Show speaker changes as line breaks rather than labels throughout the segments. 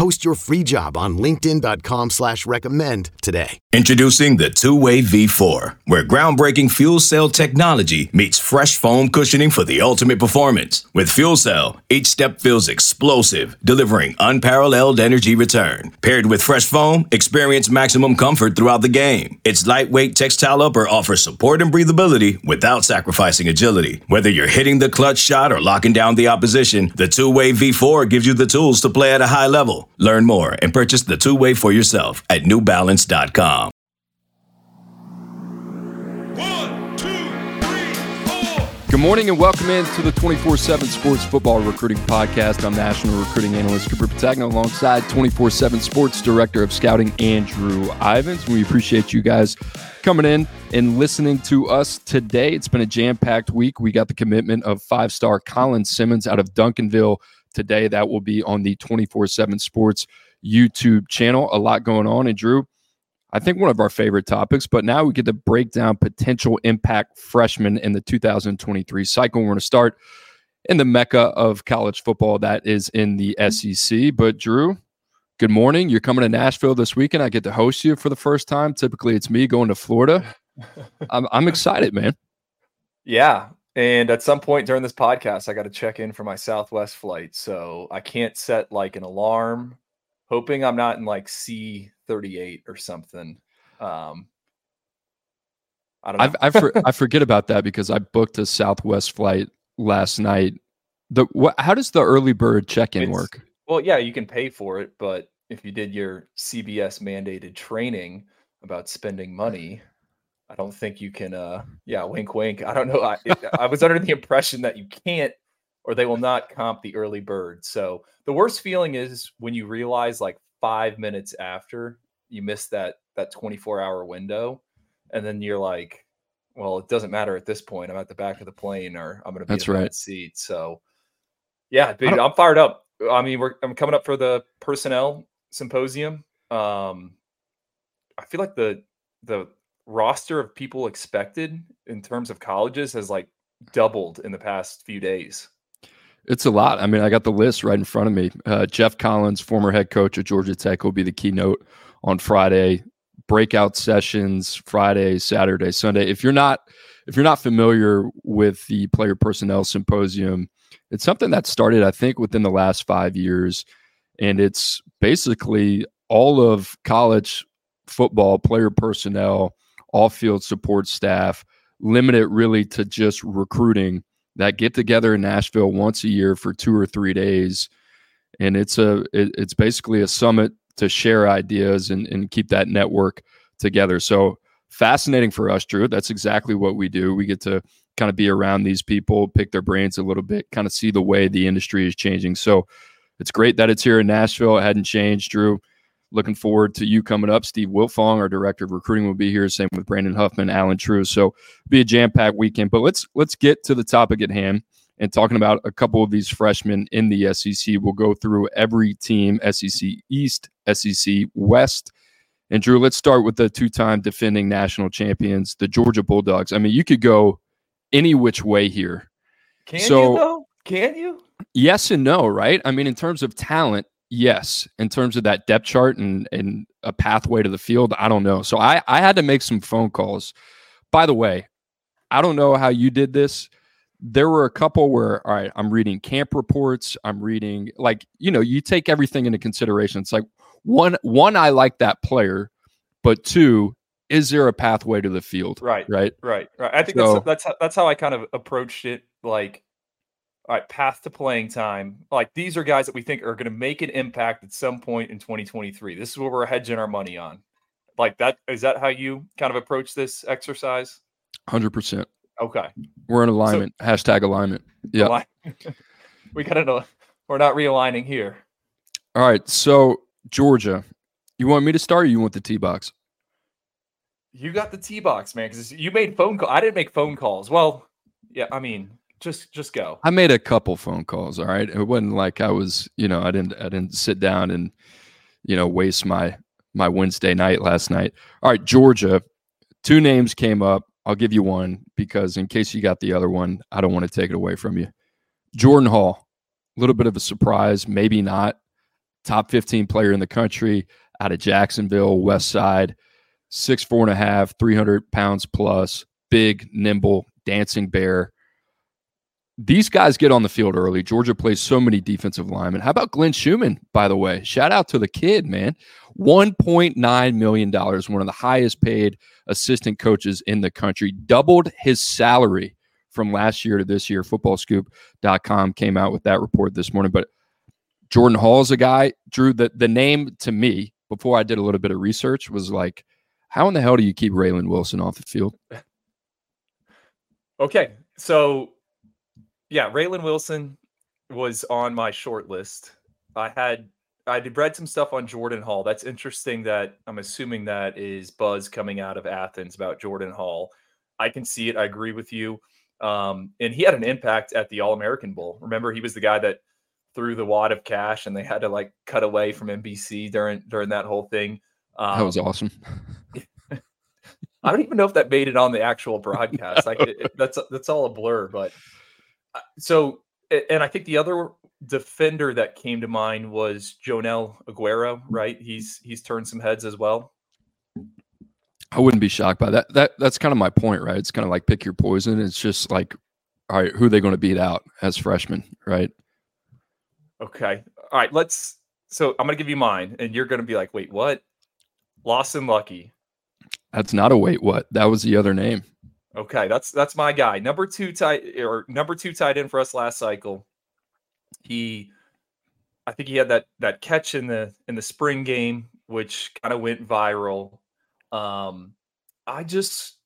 Post your free job on linkedin.com slash recommend today.
Introducing the two-way V4, where groundbreaking fuel cell technology meets fresh foam cushioning for the ultimate performance. With fuel cell, each step feels explosive, delivering unparalleled energy return. Paired with fresh foam, experience maximum comfort throughout the game. Its lightweight textile upper offers support and breathability without sacrificing agility. Whether you're hitting the clutch shot or locking down the opposition, the two-way V4 gives you the tools to play at a high level. Learn more and purchase the two way for yourself at newbalance.com.
One, two, three, four.
Good morning and welcome in to the 24 7 Sports Football Recruiting Podcast. I'm National Recruiting Analyst Cooper Petagna alongside 24 7 Sports Director of Scouting Andrew Ivins. We appreciate you guys coming in and listening to us today. It's been a jam packed week. We got the commitment of five star Colin Simmons out of Duncanville today. That will be on the 24 7 Sports YouTube channel. A lot going on. And Drew, I think one of our favorite topics, but now we get to break down potential impact freshmen in the 2023 cycle. We're going to start in the mecca of college football that is in the mm-hmm. SEC. But Drew, good morning. You're coming to Nashville this weekend. I get to host you for the first time. Typically, it's me going to Florida. I'm, I'm excited, man.
Yeah. And at some point during this podcast, I got to check in for my Southwest flight. So I can't set like an alarm, hoping I'm not in like C38 or something. Um, I don't
I, for, I forget about that because I booked a Southwest flight last night. The what, How does the early bird check in work?
Well, yeah, you can pay for it, but if you did your CBS mandated training about spending money, I don't think you can. Uh, yeah, wink, wink. I don't know. I, it- I was under the impression that you can't, or they will not comp the early bird. So the worst feeling is when you realize like five minutes after you missed that that 24 hour window, and then you're like, well, it doesn't matter at this point. I'm at the back of the plane, or I'm going to be
That's
in that
right.
seat. So yeah, dude, I'm fired up. I mean, we're I'm coming up for the personnel symposium. Um, I feel like the the roster of people expected in terms of colleges has like doubled in the past few days.
It's a lot. I mean, I got the list right in front of me. Uh, Geoff Collins, former head coach of Georgia Tech, will be the keynote on Friday. Breakout sessions Friday, Saturday, Sunday. If you're not if you're not familiar with the player personnel symposium, it's something that started, I think, within the last five years, and it's basically all of college football player personnel, all field support staff, limited really to just recruiting that get together in Nashville once a year for two or three days, and it's a it, it's basically a summit to share ideas and, and keep that network together. So fascinating for us, Drew. That's exactly what we do. We get to kind of be around these people, pick their brains a little bit, kind of see the way the industry is changing. So it's great that it's here in Nashville. It hadn't changed, Drew. Looking forward to you coming up. Steve Wilfong, our director of recruiting, will be here. Same with Brandon Huffman, Allen Trieu. So be a jam packed weekend. But let's let's get to the topic at hand and talking about a couple of these freshmen in the SEC. We'll go through every team: SEC East, SEC West. And Drew, let's start with the two-time defending national champions, the Georgia Bulldogs. I mean, you could go any which way here.
Can
So-
you though? Can you?
Yes and no, right? I mean, in terms of talent, yes. In terms of that depth chart and and a pathway to the field, I don't know. So I I had to make some phone calls. By the way, I don't know how you did this. There were a couple where, all right, I'm reading camp reports. I'm reading like you know, you take everything into consideration. It's like one one, I like that player, but two, is there a pathway to the field?
Right.
Right.
Right. Right. I think
So-
that's that's how, that's how I kind of approached it. Like, all right, path to playing time. Like these are guys that we think are going to make an impact at some point in 2023. This is where we're hedging our money on. Like that is that how you kind of approach this exercise?
Hundred percent.
Okay.
We're in alignment. Hashtag alignment. Yeah.
Align- we got to we're not realigning here.
All right. So Georgia, you want me to start or you want the T box?
You got the T box, man, because you made phone call. I didn't make phone calls. Well, yeah, I mean, just just go.
I made a couple phone calls. All right, it wasn't like I was, you know, I didn't I didn't sit down and, you know, waste my my Wednesday night last night. All right, Georgia. Two names came up. I'll give you one because in case you got the other one, I don't want to take it away from you. Jordan Hall, a little bit of a surprise, maybe not. Top 15 player in the country out of Jacksonville, West Side, six, four and a half, 300 pounds plus, big, nimble, dancing bear. These guys get on the field early. Georgia plays so many defensive linemen. How about Glenn Schumann, by the way? Shout out to the kid, man. $1.9 million, one of the highest paid assistant coaches in the country, doubled his salary from last year to this year. Footballscoop.com came out with that report this morning. But Jordan Hall is a guy, Drew, the, the name to me, before I did a little bit of research, was like, how in the hell do you keep Raylen Wilson off the field?
Okay. So, yeah, Raylen Wilson was on my short list. I had I did read some stuff on Jordan Hall. That's interesting that I'm assuming that is buzz coming out of Athens about Jordan Hall. I can see it. I agree with you. Um, and he had an impact at the All American Bowl. Remember, he was the guy that threw the wad of cash, and they had to like cut away from NBC during during that whole thing.
Um, that was um, awesome.
I don't even know if that made it on the actual broadcast. Like it, that's that's all a blur. But Uh, so, and I think the other defender that came to mind was Joenel Aguero. Right? He's he's turned some heads as well.
I wouldn't be shocked by that. That that's kind of my point, right? It's kind of like pick your poison. It's just like, all right, who are they going to beat out as freshmen, right?
Okay. All right. Let's. So I'm going to give you mine, and you're going to be like, wait, what? Lawson Luckie.
That's not a wait. What? That was the other name.
Okay, that's that's my guy. Number two tight or number two tight end for us last cycle. He, I think he had that that catch in the in the spring game, which kind of went viral. Um, I just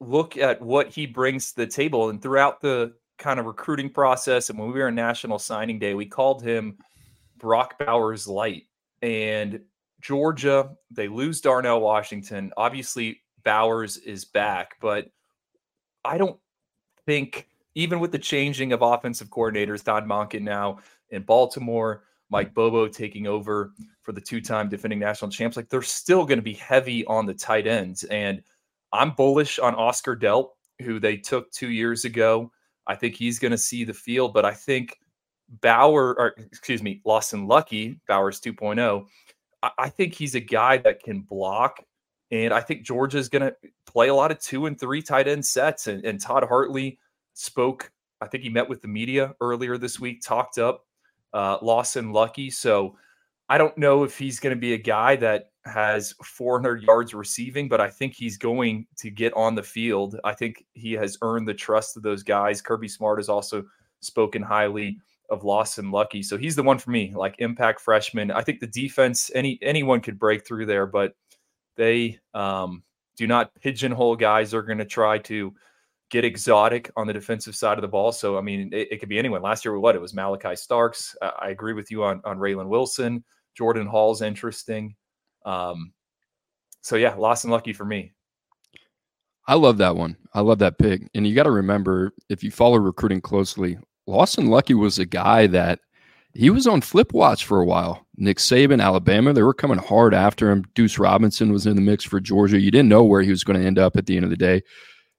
look at what he brings to the table, and throughout the kind of recruiting process, and when we were in National Signing Day, we called him Brock Bowers Light. And Georgia, they lose Darnell Washington. Obviously, Bowers is back, but I don't think even with the changing of offensive coordinators, Todd Monken now in Baltimore, Mike Bobo taking over for the two-time defending national champs, like they're still going to be heavy on the tight ends. And I'm bullish on Oscar Delp, who they took two years ago. I think he's going to see the field, but I think Bauer, or excuse me, Lawson Luckie, Bowers 2.0, I, I think he's a guy that can block. And I think Georgia is going to play a lot of two and three tight end sets. And, and Todd Hartley spoke, I think he met with the media earlier this week, talked up uh, Lawson Luckie. So I don't know if he's going to be a guy that has 400 yards receiving, but I think he's going to get on the field. I think he has earned the trust of those guys. Kirby Smart has also spoken highly of Lawson Luckie. So he's the one for me, like impact freshman. I think the defense, any anyone could break through there, but they um, do not pigeonhole guys. They're going to try to get exotic on the defensive side of the ball. So I mean, it, it could be anyone. Last year, what it was Malachi Starks. Uh, I agree with you on on Raylen Wilson. Jordan Hall's interesting. Um, so yeah, Lawson Luckie for me.
I love that one. I love that pick. And you got to remember, if you follow recruiting closely, Lawson Luckie was a guy that he was on flip watch for a while. Nick Saban, Alabama, they were coming hard after him. Deuce Robinson was in the mix for Georgia. You didn't know where he was going to end up at the end of the day.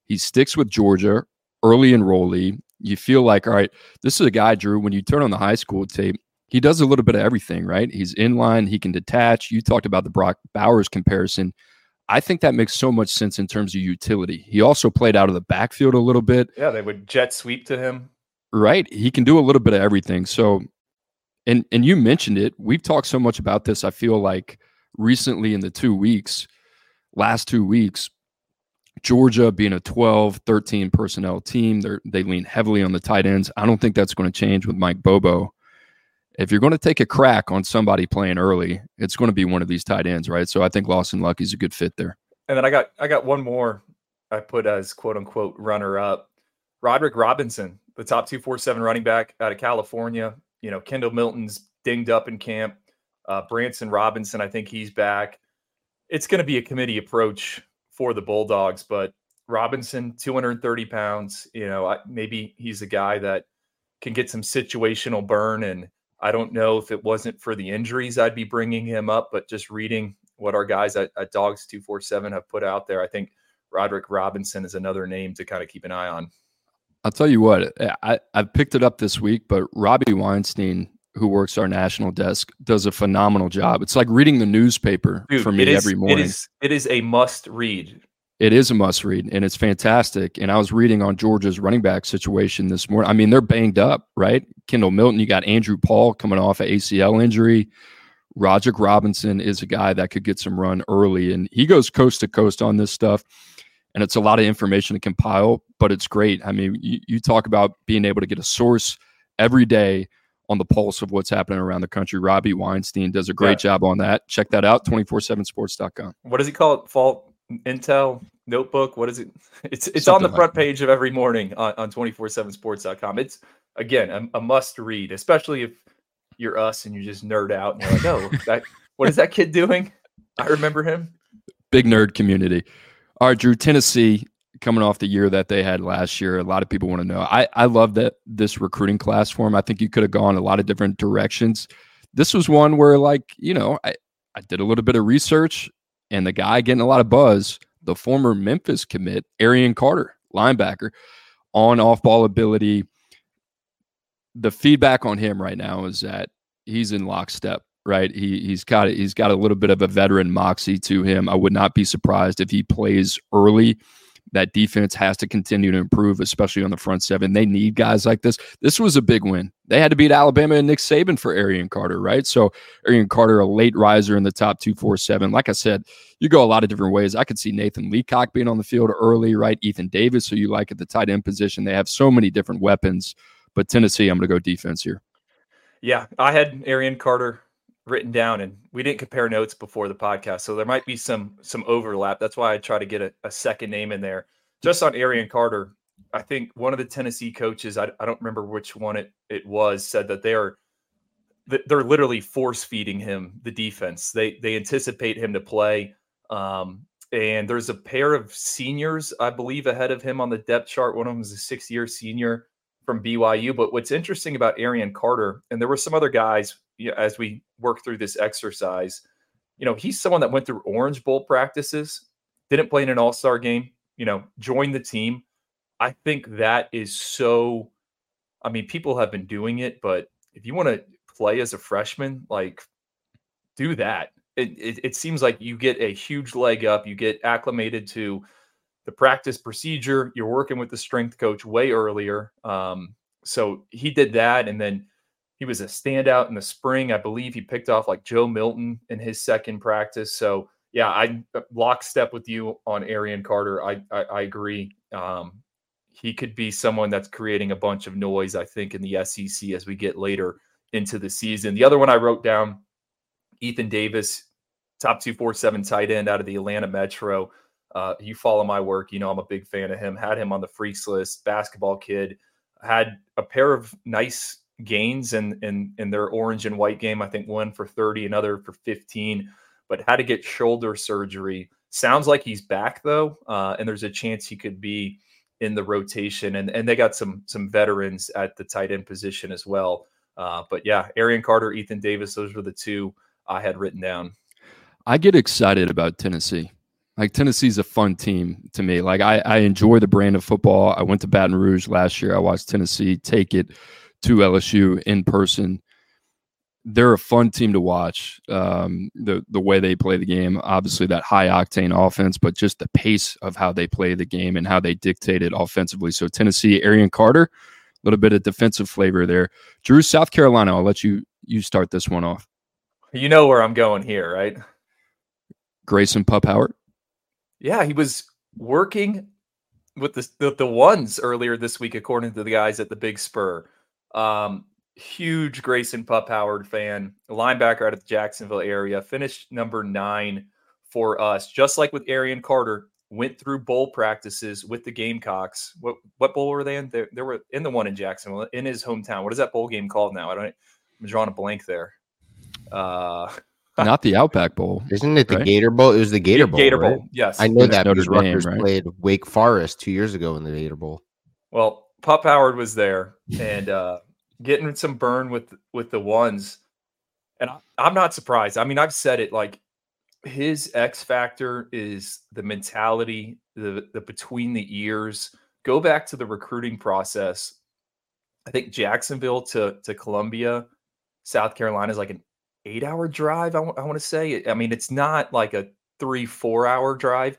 He sticks with Georgia, early enrollee. You feel like, all right, this is a guy, Drew, when you turn on the high school tape, he does a little bit of everything, right? He's in line, he can detach. You talked about the Brock Bowers comparison. I think that makes so much sense in terms of utility. He also played out of the backfield a little bit.
Yeah, they would jet sweep to him.
Right. He can do a little bit of everything. So and and you mentioned it. We've talked so much about this. I feel like recently in the 2 weeks, last 2 weeks, Georgia being a 12, 13 personnel team, they lean heavily on the tight ends. I don't think that's going to change with Mike Bobo if you're going to take a crack on somebody playing early, it's going to be one of these tight ends, right? So I think Lawson Luckie's a good fit there.
And then I got I got one more I put as quote unquote runner up. Roderick Robinson, the top 247 running back out of California. You know, Kendall Milton's dinged up in camp. Uh, Branson Robinson, I think he's back. It's going to be a committee approach for the Bulldogs, but Robinson, 230 pounds. You know, I, maybe he's a guy that can get some situational burn. And I don't know if it wasn't for the injuries, I'd be bringing him up. But just reading what our guys at, at Dawgs 247 have put out there, I think Roderick Robinson is another name to kind of keep an eye on.
I'll tell you what, eh, I, I picked it up this week, but Robbie Weinstein, who works our national desk, does a phenomenal job. It's like reading the newspaper
Dude,
for me
is,
every morning.
It is, it is a must read.
It is a must read and it's fantastic. And I was reading on Georgia's running back situation this morning. I mean, they're banged up, right? Kendall Milton, you got Andrew Paul coming off an ACL injury. Roger Robinson is a guy that could get some run early, and he goes coast to coast on this stuff. And it's a lot of information to compile, but it's great. I mean, you, you talk about being able to get a source every day on the pulse of what's happening around the country. Robbie Weinstein does a great yeah. job on that. Check that out, 247sports.com.
What does he call it? Fault Intel notebook. What is it? It's it's Something on the front like page of every morning on, on 247sports.com. It's again a, a, must read, especially if you're us and you just nerd out and you're like, oh, that, what is that kid doing? I remember him.
Big nerd community. All right, Drew, Tennessee coming off the year that they had last year. A lot of people want to know. I, I love that this recruiting class for him. I think you could have gone a lot of different directions. This was one where, like, you know, I, I did a little bit of research and the guy getting a lot of buzz, the former Memphis commit, Arion Carter, linebacker, on off ball ability. The feedback on him right now is that he's in lockstep, right? He he's got he's got a little bit of a veteran moxie to him. I would not be surprised if he plays early that defense has to continue to improve, especially on the front seven. They need guys like this. This was a big win. They had to beat Alabama and Nick Saban for Arion Carter, right? So Arion Carter, a late riser in the top two, four, seven. Like I said, you go a lot of different ways. I could see Nathan Leacock being on the field early, right? Ethan Davis, who you like at the tight end position. They have so many different weapons. But Tennessee, I'm going to go defense here.
Yeah, I had Arion Carter written down and we didn't compare notes before the podcast so there might be some some overlap. That's why i try to get a, a second name in there. Just on Arion Carter i think one of the tennessee coaches i, I don't remember which one it, it was said that they are they're literally force feeding him the defense. They they anticipate him to play um, and there's a pair of seniors i believe ahead of him on the depth chart. One of them is a six year senior from byu but what's interesting about Arion Carter and there were some other guys you know, as we work through this exercise, you know, he's someone that went through Orange Bowl practices, didn't play in an All Star game, you know, joined the team. I think that is so. I mean, people have been doing it, but if you want to play as a freshman, like, do that. It, it, it seems like you get a huge leg up. You get acclimated to the practice procedure. You're working with the strength coach way earlier. Um, so he did that, and then he was a standout in the spring. I believe he picked off like Joe Milton in his second practice. So yeah, I uh, lockstep with you on Arion Carter. I I, I agree. Um, he could be someone that's creating a bunch of noise. I think in the SEC as we get later into the season. The other one I wrote down, Ethan Davis, top two four seven tight end out of the Atlanta Metro. Uh, you follow my work, you know I'm a big fan of him. Had him on the freaks list. Basketball kid. Had a pair of nice gains in in in their orange and white game. I think one for 30, another for 15, but had to get shoulder surgery. Sounds like he's back though, uh, and there's a chance he could be in the rotation. And and they got some some veterans at the tight end position as well. Uh, but yeah, Arion Carter, Ethan Davis, those were the two I had written down.
I get excited about Tennessee. Like Tennessee's a fun team to me. Like I, I enjoy the brand of football. I went to Baton Rouge last year. I watched Tennessee take it to LSU in person. They're a fun team to watch. Um, the the way they play the game, obviously that high octane offense, but just the pace of how they play the game and how they dictate it offensively. So Tennessee, Arion Carter, a little bit of defensive flavor there. Drew, South Carolina. I'll let you you start this one off.
You know where I'm going here, right?
Grayson Pup Howard.
Yeah, he was working with the, the, the ones earlier this week, according to the guys at the Big Spur. Um, huge Grayson Pup Howard fan, linebacker out of the Jacksonville area, finished number nine for us, just like with Arion Carter. Went through bowl practices with the Gamecocks. What what bowl were they in? They, they were in the one in Jacksonville, in his hometown. What is that bowl game called now? I don't. I'm drawing a blank there. Uh,
not the Outback Bowl.
Isn't it the
Right?
Gator Bowl? It was the Gator Bowl.
Gator
right?
Bowl. Yes.
I know
Against
that
Notre
because
Dame,
Rutgers
right?
played Wake Forest two years ago in the Gator Bowl.
Well, Pup Howard was there and uh, getting some burn with with the ones, and I, I'm not surprised. I mean, I've said it like his X factor is the mentality, the the between the ears. Go back to the recruiting process. I think Jacksonville to to Columbia, South Carolina is like an eight hour drive. I want to say. I mean, it's not like a three four hour drive.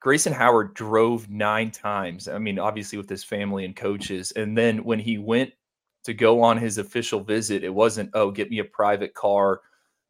Grayson Howard drove nine times. I mean, obviously with his family and coaches. And then when he went to go on his official visit, it wasn't, oh, get me a private car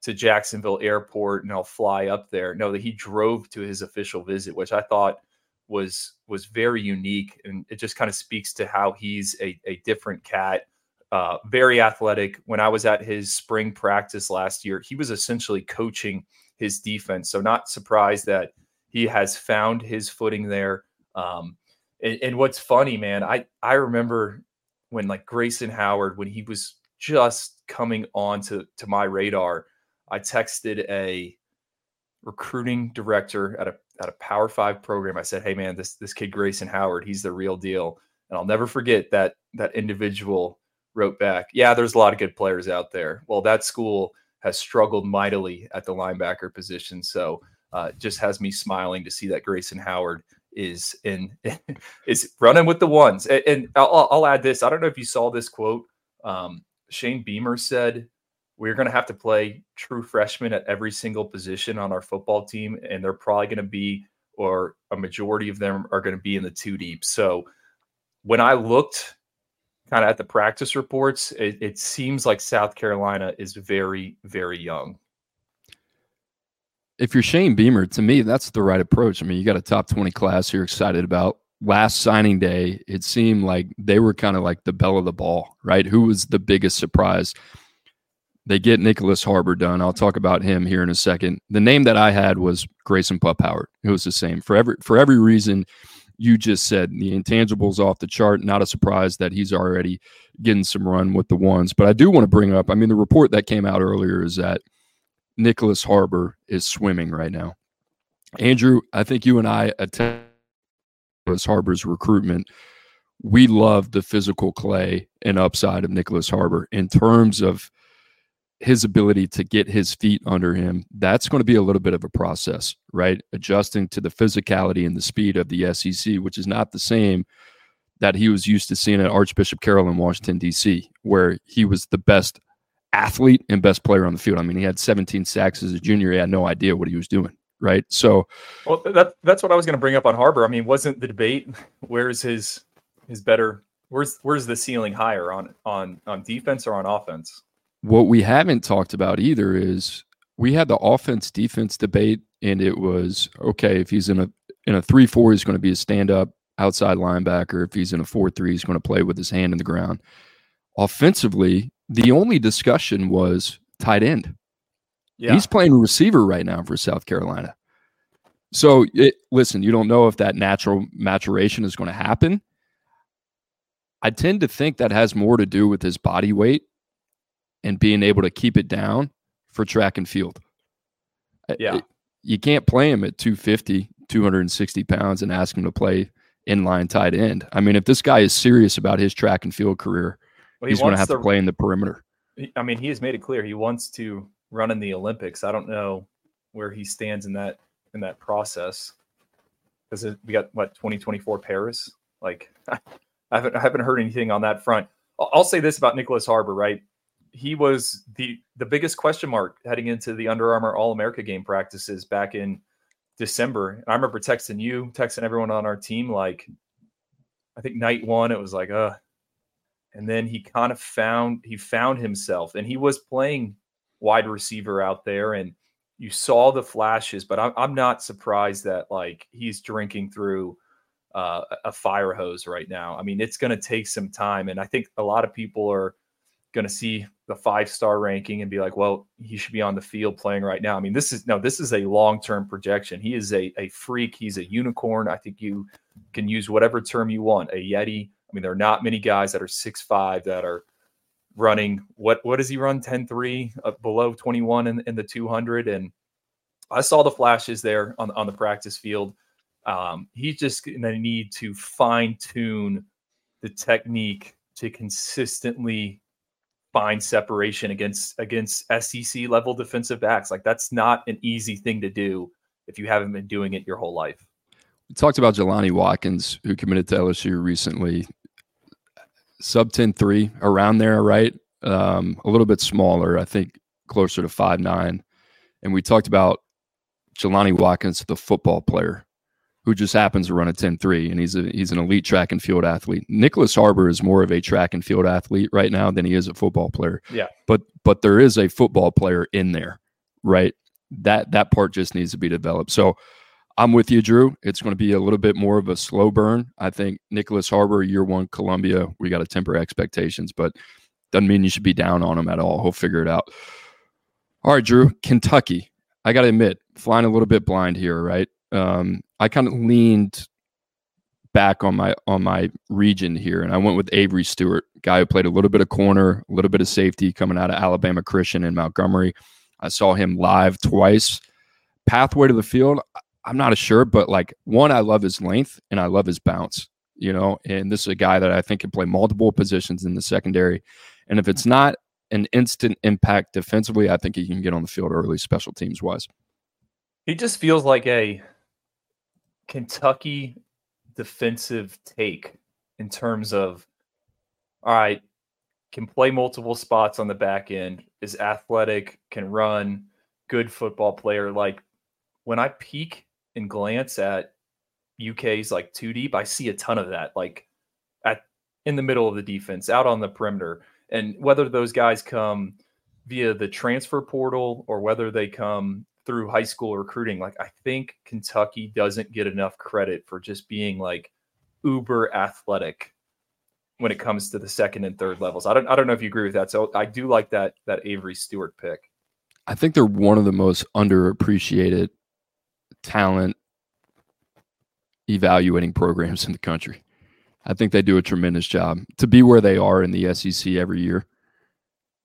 to Jacksonville Airport and I'll fly up there. No, that he drove to his official visit, which I thought was was very unique. And it just kind of speaks to how he's a, a different cat. Uh, very athletic. When I was at his spring practice last year, he was essentially coaching his defense. So not surprised that he has found his footing there. Um, and, and what's funny, man, I I remember when like Grayson Howard, when he was just coming on to, to my radar, I texted a recruiting director at a at a Power Five program. I said, "Hey, man, this this kid Grayson Howard, he's the real deal." And I'll never forget that that individual wrote back, "Yeah, there's a lot of good players out there." Well, that school has struggled mightily at the linebacker position, so uh, just has me smiling to see that Grayson Howard is in is running with the ones. And, and I'll, I'll add this: I don't know if you saw this quote. Um, Shane Beamer said, "We're going to have to play true freshmen at every single position on our football team, and they're probably going to be, or a majority of them are going to be in the two deep." So when I looked kind of at the practice reports, it, it seems like South Carolina is very, very young.
If you're Shane Beamer, to me, that's the right approach. I mean, you got a top 20 class you're excited about. Last signing day, it seemed like they were kind of like the bell of the ball, right? Who was the biggest surprise? They get Nicholas Harbor done. I'll talk about him here in a second. The name that I had was Grayson Pup Howard. It was the same for every for every reason you just said. The intangibles off the chart. Not a surprise that he's already getting some run with the ones. But I do want to bring up. I mean, the report that came out earlier is that Nicholas Harbor is swimming right now. Andrew, I think you and I attend Nicholas Harbor's recruitment. We love the physical clay and upside of Nicholas Harbor in terms of his ability to get his feet under him. That's going to be a little bit of a process, right? Adjusting to the physicality and the speed of the SEC, which is not the same that he was used to seeing at Archbishop Carroll in Washington, D.C., where he was the best athlete and best player on the field. I mean, he had 17 sacks as a junior. He had no idea what he was doing, right? So,
Well, that that's what I was going to bring up on Harbor. I mean, wasn't the debate where's his his better where's where's the ceiling higher on on on defense or on offense?
what we haven't talked about either is we had the offense defense debate, and it was okay if he's in a in a three four, he's going to be a stand up outside linebacker. If he's in a four three, he's going to play with his hand in the ground. Offensively, the only discussion was tight end.
Yeah,
He's playing receiver right now for South Carolina. So, it, listen, you don't know if that natural maturation is going to happen. I tend to think that has more to do with his body weight and being able to keep it down for track and field.
Yeah.
it- you can't play him at 250, 260 pounds and ask him to play inline tight end. I mean, if this guy is serious about his track and field career,
Well, he
he's going to have to play in the perimeter.
I mean, he has made it clear he wants to run in the Olympics. I don't know where he stands in that in that process because we got what 2024 Paris. Like, I haven't I haven't heard anything on that front. I'll, I'll say this about Nicholas Harbor, right? He was the the biggest question mark heading into the Under Armour All America game practices back in December. And I remember texting you, texting everyone on our team, like, I think night one, it was like, uh, and then he kind of found he found himself and he was playing wide receiver out there and you saw the flashes but i'm, I'm not surprised that like he's drinking through uh, a fire hose right now. I mean it's going to take some time and i think a lot of people are going to see the five star ranking and be like well he should be on the field playing right now. I mean this is no this is a long term projection. He is a, a freak. He's a unicorn. I think you can use whatever term you want a yeti mean, there are not many guys that are six five that are running what what does he run 10-3 uh, below 21 in, in the 200 and I saw the flashes there on on the practice field. Um, he's just going to need to fine tune the technique to consistently find separation against against SEC level defensive backs. Like that's not an easy thing to do if you haven't been doing it your whole life.
We talked about Jelani Watkins, who committed to LSU recently. Sub 10 3, around there, right? Um, a little bit smaller, I think closer to five nine. And we talked about Jelani Watkins, the football player who just happens to run a 10-3 and he's a he's an elite track and field athlete. Nicholas Harbor is more of a track and field athlete right now than he is a football player.
Yeah.
But but there is a football player in there, right? That that part just needs to be developed. So I'm with you, Drew. It's going to be a little bit more of a slow burn. I think Nicholas Harbor, year one, Columbia, we got to temper expectations, but doesn't mean you should be down on him at all. He'll figure it out. All right, Drew, Kentucky. I got to admit, flying a little bit blind here, right? Um, I kind of leaned back on my on my region here, and I went with Avery Stewart, guy who played a little bit of corner, a little bit of safety, coming out of Alabama Christian in Montgomery. I saw him live twice. Pathway to the field, I'm not sure, but like one, I love his length and I love his bounce. You know, and this is a guy that I think can play multiple positions in the secondary. And if it's not an instant impact defensively, I think he can get on the field early, special teams wise.
He just feels like a Kentucky defensive take in terms of, all right, can play multiple spots on the back end, is athletic, can run, good football player. Like when I peek and glance at UK's like two deep, I see a ton of that. Like at in the middle of the defense, out on the perimeter and whether those guys come via the transfer portal or whether they come through high school recruiting, like I think Kentucky doesn't get enough credit for just being like uber athletic when it comes to the second and third levels. I don't I don't know if you agree with that. So I do like that that Avery Stewart pick.
I think they're one of the most underappreciated talent evaluating programs in the country. I think they do a tremendous job to be where they are in the SEC every year.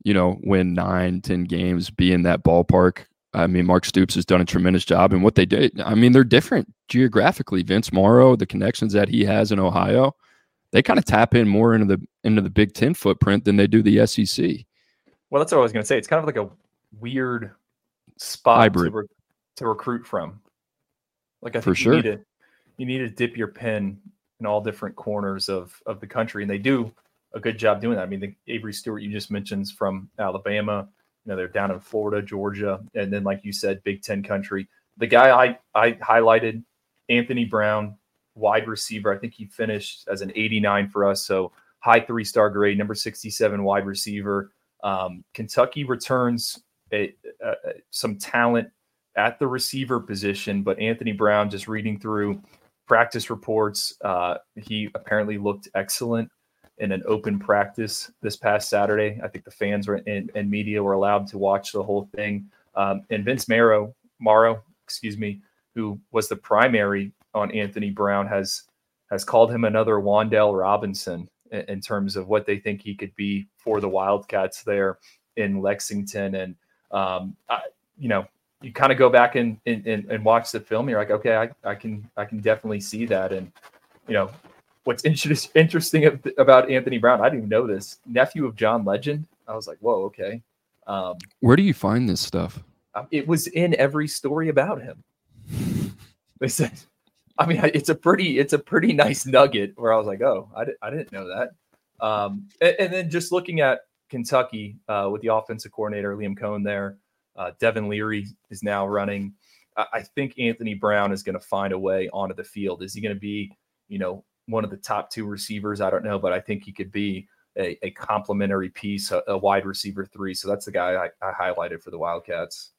You know, win nine, ten games, be in that ballpark. I mean, Mark Stoops has done a tremendous job, and what they did. I mean, they're different geographically. Vince Morrow, the connections that he has in Ohio, they kind of tap in more into the into the Big Ten footprint than they do the SEC.
Well, that's what I was going to say. It's kind of like a weird spot to, re- to, recruit from. Like I think
For
you
sure.
need to you need to dip your pen in all different corners of of the country, and they do a good job doing that. I mean, the Avery Stewart you just mentioned from Alabama. You know, they're down in Florida, Georgia, and then like you said, Big Ten country. The guy I I highlighted, Anthony Brown, wide receiver. I think he finished as an 89 for us, so high three star grade, number 67 wide receiver. Um, Kentucky returns a, a, some talent at the receiver position, but Anthony Brown, just reading through practice reports, uh, he apparently looked excellent in an open practice this past Saturday. I think the fans were and, and media were allowed to watch the whole thing. Um, and Vince Marrow, Morrow, excuse me, who was the primary on Anthony Brown, has has called him another Wan'Dale Robinson in, in terms of what they think he could be for the Wildcats there in Lexington. And um, I, you know, you kind of go back and, and and watch the film. You're like, okay, I, I can I can definitely see that. And you know, what's inter- interesting about Anthony Brown, I didn't even know this. Nephew of John Legend. I was like, whoa, okay. Um,
Where do you find this stuff?
it was in every story about him. They said, I mean, it's a pretty, it's a pretty nice nugget where I was like, oh, I, di- I didn't know that. Um, and, and, then just looking at Kentucky uh, with the offensive coordinator Liam Coen there, uh, Devin Leary is now running. I, I think Anthony Brown is going to find a way onto the field. Is he going to be, you know, one of the top two receivers? I don't know, but I think he could be a, a complementary piece, a, a, wide receiver three. So that's the guy I, I highlighted for the Wildcats.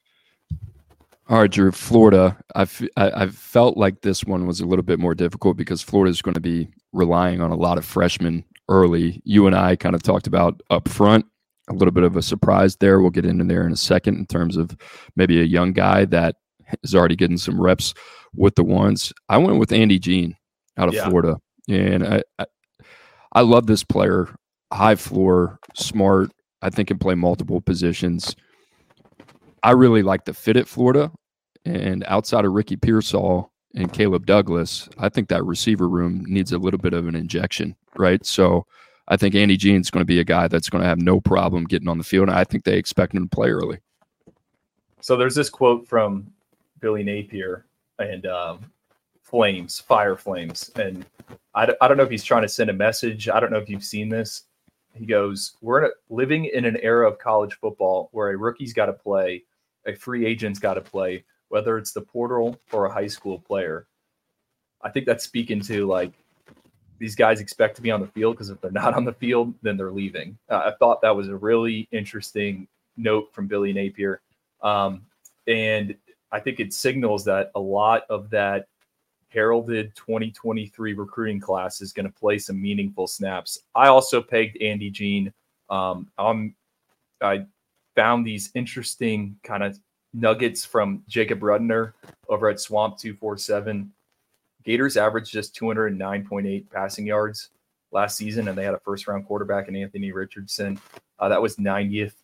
All right, Drew, Florida. I've, I, have felt like this one was a little bit more difficult because Florida is going to be relying on a lot of freshmen early. You and I kind of talked about up front, a little bit of a surprise there. We'll get into there in a second in terms of maybe a young guy that is already getting some reps with the ones. I went with Andy Jean out of
Yeah.
Florida, and I, I I love this player. High floor, smart, I think can play multiple positions. I really like the fit at Florida. And outside of Ricky Pearsall and Caleb Douglas, I think that receiver room needs a little bit of an injection, right? So I think Andy Jean's going to be a guy that's going to have no problem getting on the field. And I think they expect him to play early.
So there's this quote from Billy Napier and um, Flames, Fire Flames. And I d- I don't know if he's trying to send a message. I don't know if you've seen this. He goes, We're in a, living in an era of college football where a rookie's got to play, a free agent's got to play, whether it's the portal or a high school player. I think that's speaking to like these guys expect to be on the field because if they're not on the field, then they're leaving. Uh, I thought that was a really interesting note from Billy Napier. Um, and I think it signals that a lot of that heralded 2023 recruiting class is going to play some meaningful snaps. I also pegged Andy Jean. Um, I'm, I found these interesting kind of nuggets from Jacob Rudner over at Swamp 247. Gators averaged just 209.8 passing yards last season, and they had a first round quarterback in Anthony Richardson. Uh, that was 90th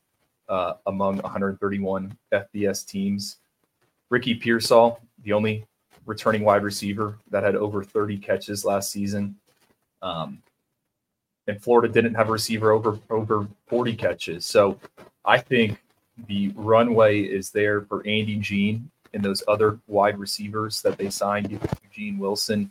uh, among 131 FBS teams. Ricky Pearsall, the only returning wide receiver that had over 30 catches last season. Um, and Florida didn't have a receiver over over 40 catches. So I think the runway is there for Andy Jean and those other wide receivers that they signed, Eugene Wilson,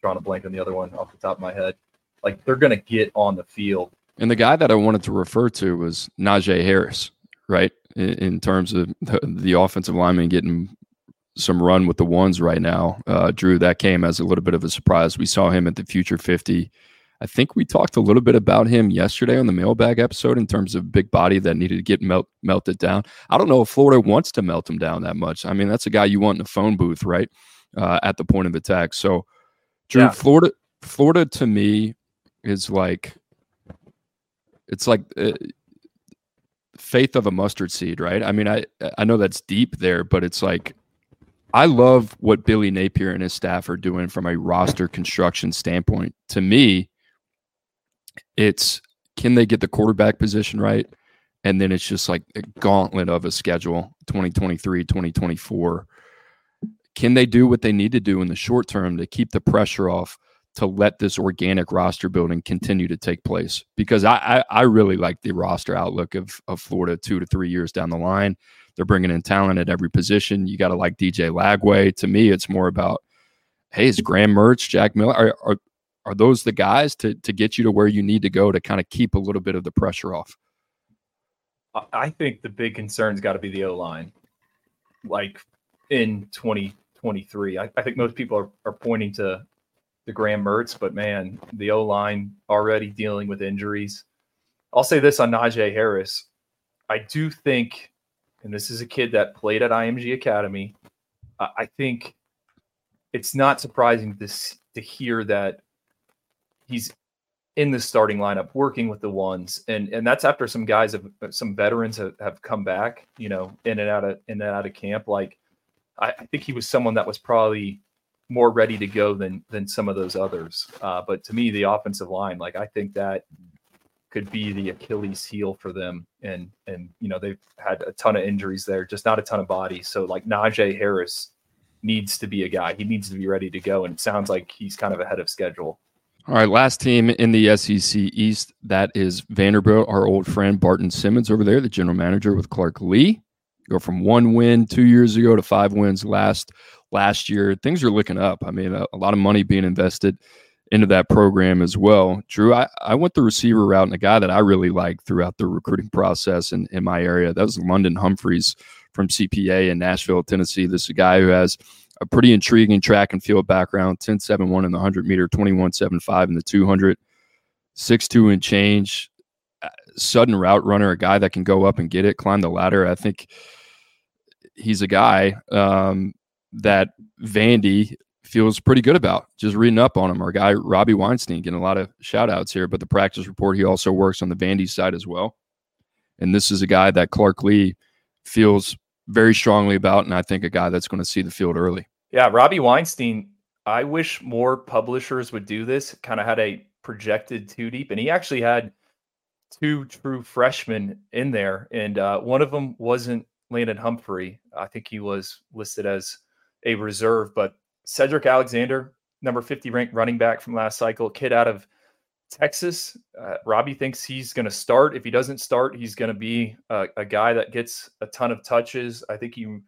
drawing a blank on the other one off the top of my head. Like they're going to get on the field.
And the guy that I wanted to refer to was Najee Harris, right? In, in terms of the, the offensive lineman getting some run with the ones right now. Uh, Drew, that came as a little bit of a surprise. We saw him at the Future 50. I think we talked a little bit about him yesterday on the mailbag episode in terms of big body that needed to get melt, melted down. I don't know if Florida wants to melt him down that much. I mean, that's a guy you want in a phone booth, right? Uh, at the point of attack. So, Drew, yeah. Florida, Florida to me is like, it's like, uh, faith of a mustard seed, right? I mean, I I know that's deep there, but it's like I love what Billy Napier and his staff are doing from a roster construction standpoint. To me, it's can they get the quarterback position right? And then it's just like a gauntlet of a schedule 2023, 2024. Can they do what they need to do in the short term to keep the pressure off to let this organic roster building continue to take place? Because I, I, I really like the roster outlook of, of Florida two to three years down the line. They're bringing in talent at every position. You got to like DJ Lagway. To me, it's more about, hey, is Graham Mertz, Jack Miller, are, are, are those the guys to, to get you to where you need to go to kind of keep a little bit of the pressure off?
I think the big concern's got to be the O line. Like in 2023, I, I think most people are, are pointing to the Graham Mertz, but man, the O line already dealing with injuries. I'll say this on Najee Harris. I do think and this is a kid that played at IMG Academy. Uh, I think it's not surprising to to hear that he's in the starting lineup working with the ones and and that's after some guys have some veterans have, have come back you know in and out of in and out of camp like I, I think he was someone that was probably more ready to go than than some of those others uh, but to me the offensive line like i think that could be the Achilles heel for them. And and you know they've had a ton of injuries there, just not a ton of bodies. So like Najee Harris needs to be a guy. He needs to be ready to go, and it sounds like he's kind of ahead of schedule.
All right, last team in the SEC East that is Vanderbilt. Our old friend Barton Simmons over there, the general manager with Clark Lee. Go from one win two years ago to five wins last last year. Things are looking up. I mean, a, a lot of money being invested into that program as well. Drew, I, I went the receiver route and a guy that I really liked throughout the recruiting process in, in my area. That was London Humphreys from CPA in Nashville, Tennessee. This is a guy who has a pretty intriguing track and field background 10 7 1 in the 100 meter, 21 7 5 in the 200, 6 2 and change. Uh, sudden route runner, a guy that can go up and get it, climb the ladder. I think he's a guy um, that Vandy feels pretty good about just reading up on him. Our guy Robbie Weinstein getting a lot of shout outs here, but the practice report, he also works on the Vandy side as well. And this is a guy that Clark Lee feels very strongly about, and I think a guy that's going to see the field early.
Yeah, Robbie Weinstein. I wish more publishers would do this. Kind of had a projected two deep, and he actually had two true freshmen in there, and uh, one of them wasn't Landon Humphrey. I think he was listed as a reserve, but Cedric Alexander, number 50 ranked running back from last cycle, kid out of Texas. Uh, Robbie thinks he's going to start. If he doesn't start, he's going to be a, a, guy that gets a ton of touches. I think he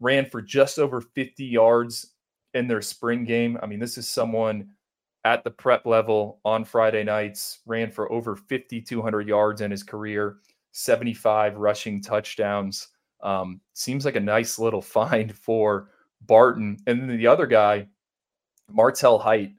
ran for just over 50 yards in their spring game. I mean, this is someone at the prep level on Friday nights, ran for over 5,200 yards in his career, 75 rushing touchdowns. Um, seems like a nice little find for Barton. And then the other guy, Martel Hight,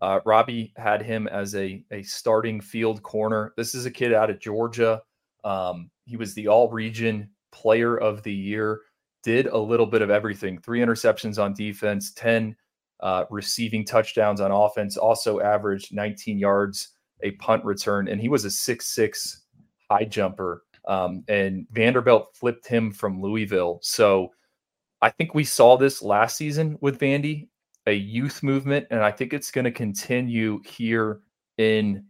uh, Robbie had him as a, a starting field corner. This is a kid out of Georgia. Um, he was the all region player of the year, did a little bit of everything three interceptions on defense, 10 uh, receiving touchdowns on offense, also averaged 19 yards a punt return. And he was a six-six high jumper. Um, and Vanderbilt flipped him from Louisville. So I think we saw this last season with Vandy a youth movement, and I think it's going to continue here in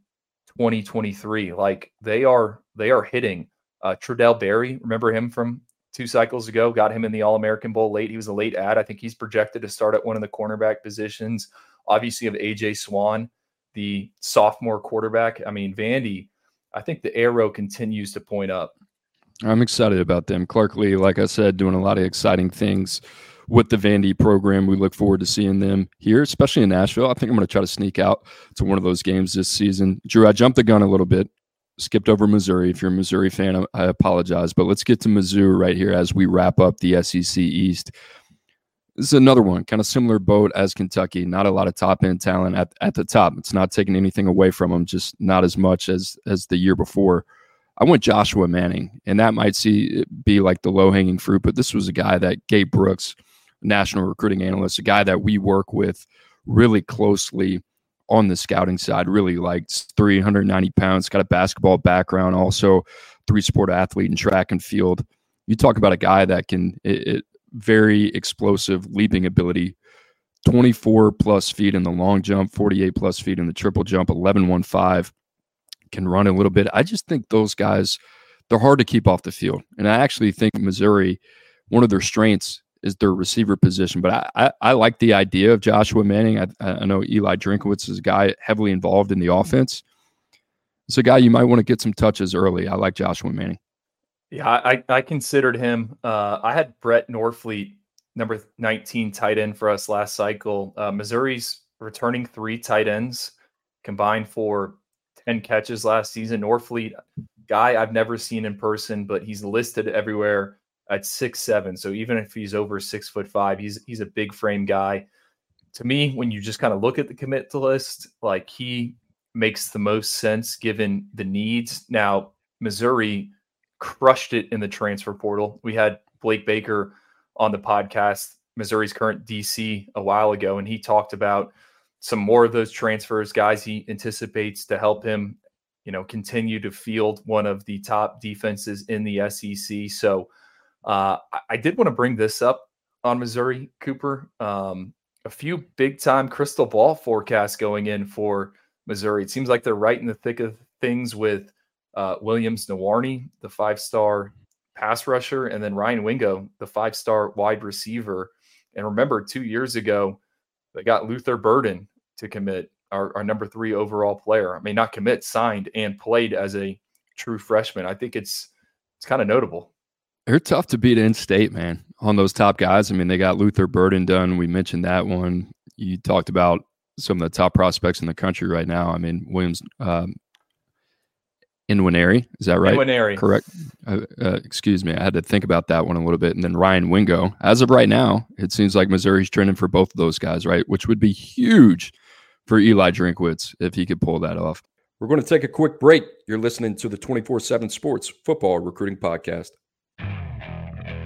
2023. Like they are, they are hitting. Uh, Trudell Berry, remember him from two cycles ago? Got him in the All American Bowl late. He was a late ad. I think he's projected to start at one of the cornerback positions. Obviously, of AJ Swann, the sophomore quarterback. I mean, Vandy. I think the arrow continues to point up.
I'm excited about them. Clark Lea, like I said, doing a lot of exciting things with the Vandy program. We look forward to seeing them here, especially in Nashville. I think I'm going to try to sneak out to one of those games this season. Drew, I jumped the gun a little bit, skipped over Missouri. If you're a Missouri fan, I apologize, but let's get to Mizzou right here as we wrap up the SEC East. This is another one, kind of similar boat as Kentucky. Not a lot of top end talent at, at the top. It's not taking anything away from them, just not as much as as the year before. I went Joshua Manning, and that might see be like the low hanging fruit, but this was a guy that Gabe Brooks – national recruiting analyst, a guy that we work with really closely on the scouting side. Really likes 390 pounds, got a basketball background, also three sport athlete in track and field. You talk about a guy that can it, it, very explosive leaping ability. 24 plus feet in the long jump, 48 plus feet in the triple jump, 11 1 5, can run a little bit. I just think those guys, they're hard to keep off the field. And I actually think Missouri, one of their strengths is their receiver position. But I, I, I like the idea of Joshua Manning. I, I, know Eli Drinkwitz is a guy heavily involved in the offense. It's a guy you might want to get some touches early. I like Joshua Manning.
Yeah, I, I considered him. Uh, I had Brett Norfleet, number 19 tight end for us last cycle. Uh, Missouri's returning three tight ends combined for 10 catches last season. Norfleet, guy I've never seen in person, but he's listed everywhere at six seven. So even if he's over six foot five, he's he's a big frame guy. To me, when you just kind of look at the commit list, like he makes the most sense given the needs. Now, Missouri crushed it in the transfer portal. We had Blake Baker on the podcast, Missouri's current DC, a while ago, and he talked about some more of those transfers, guys he anticipates to help him, you know, continue to field one of the top defenses in the SEC. So uh, I, did want to bring this up on Missouri, Cooper. Um, a few big time crystal ball forecasts going in for Missouri. It seems like they're right in the thick of things with uh, Williams Nwaneri, the five star pass rusher, and then Ryan Wingo, the five star wide receiver. And remember, two years ago, they got Luther Burden to commit, our, our number three overall player. I mean, not commit, signed and played as a true freshman. I think it's it's kind of notable.
They're tough to beat in state, man, on those top guys. I mean, they got Luther Burden done. We mentioned that one. You talked about some of the top prospects in the country right now. I mean, Williams um, Nwaneri, is that right?
Nwaneri.
Correct. Uh, uh, excuse me. I had to think about that one a little bit. And then Ryan Wingo. As of right now, it seems like Missouri's trending for both of those guys, right? Which would be huge for Eli Drinkwitz if he could pull that off.
We're going to take a quick break. You're listening to the 24 7 Sports Football Recruiting Podcast.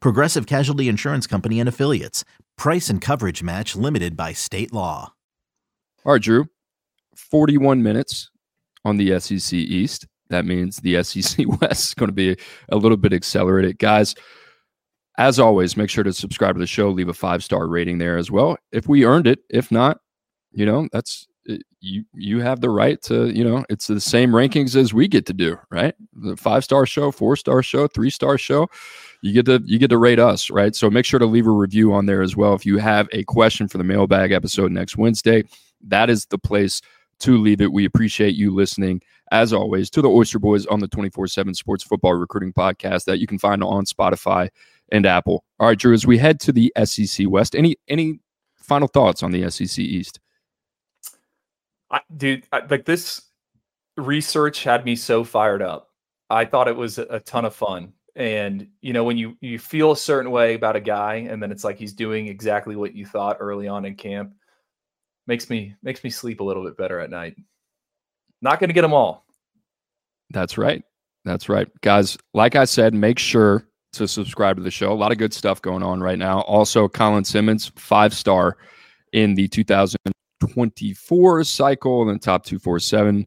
Progressive Casualty Insurance Company and Affiliates. Price and coverage match limited by state law.
All right, Drew. 41 minutes on the SEC East. That means the SEC West is going to be a little bit accelerated. Guys, as always, make sure to subscribe to the show, leave a five star rating there as well. If we earned it, if not, you know, that's Uh, you you have the right to you know it's the same rankings as we get to do right? The five star show four star show three star show you get to you get to rate us right? So make sure to leave a review on there as well if you have a question for the mailbag episode next wednesday. That is the place to leave it. We appreciate you listening as always to the oyster boys on the 24-7 sports football recruiting podcast that you can find on spotify and apple. All right drew as we head to the sec west any any final thoughts on the sec east
I, dude, I, like this research had me so fired up. I thought it was a, ton of fun. And you know, when you you feel a certain way about a guy, and then it's like he's doing exactly what you thought early on in camp, makes me makes me sleep a little bit better at night. Not going to get them all.
That's right. That's right, guys. Like I said, make sure to subscribe to the show. A lot of good stuff going on right now. Also, Colin Simmons, five star in the 2000- 24 cycle and then top 247.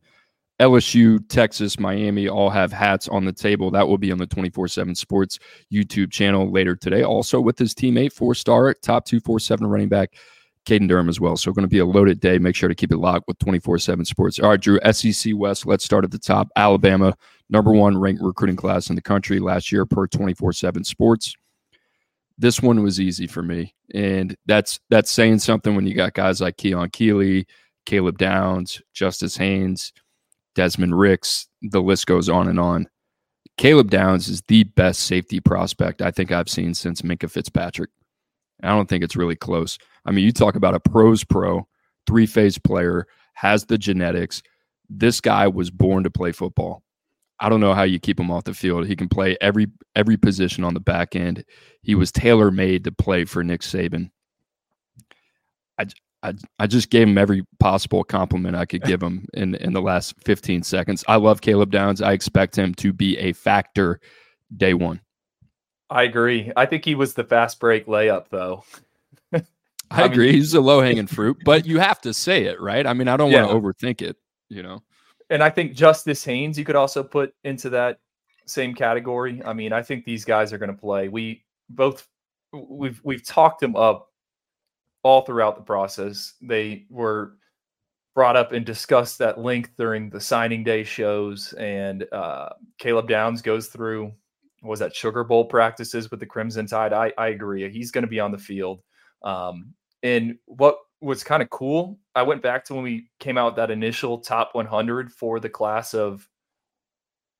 LSU, Texas, Miami all have hats on the table. That will be on the 24 7 Sports YouTube channel later today. Also, with his teammate, four star, top 247 running back, Caden Durham as well. So, going to be a loaded day. Make sure to keep it locked with 24 7 Sports. All right, Drew, SEC West. Let's start at the top. Alabama, number one ranked recruiting class in the country last year per 24 7 Sports this one was easy for me, and that's that's saying something when you got guys like Keon Keeley, Caleb Downs, Justice Haynes, Desmond Ricks. The list goes on and on. Caleb Downs is the best safety prospect I think I've seen since Minkah Fitzpatrick. I don't think it's really close. I mean, you talk about a pros pro, three phase player, has the genetics. This guy was born to play football. I don't know how you keep him off the field. He can play every every position on the back end. He was tailor made to play for Nick Saban. I, I, I just gave him every possible compliment I could give him in in the last 15 seconds. I love Caleb Downs. I expect him to be a factor day one.
I agree. I think he was the fast break layup though.
I, I agree. Mean, He's a low hanging fruit, but you have to say it, right? I mean, I don't yeah. want to overthink it, you know
and I think Justice Haynes you could also put into that same category. I mean, I think these guys are going to play. We both we've we've talked them up all throughout the process. They were brought up and discussed at length during the signing day shows. And uh, Caleb Downs goes through was that Sugar Bowl practices with the Crimson Tide. I I agree. He's going to be on the field. Um, and what was kind of cool. I went back to when we came out that initial top 100 for the class of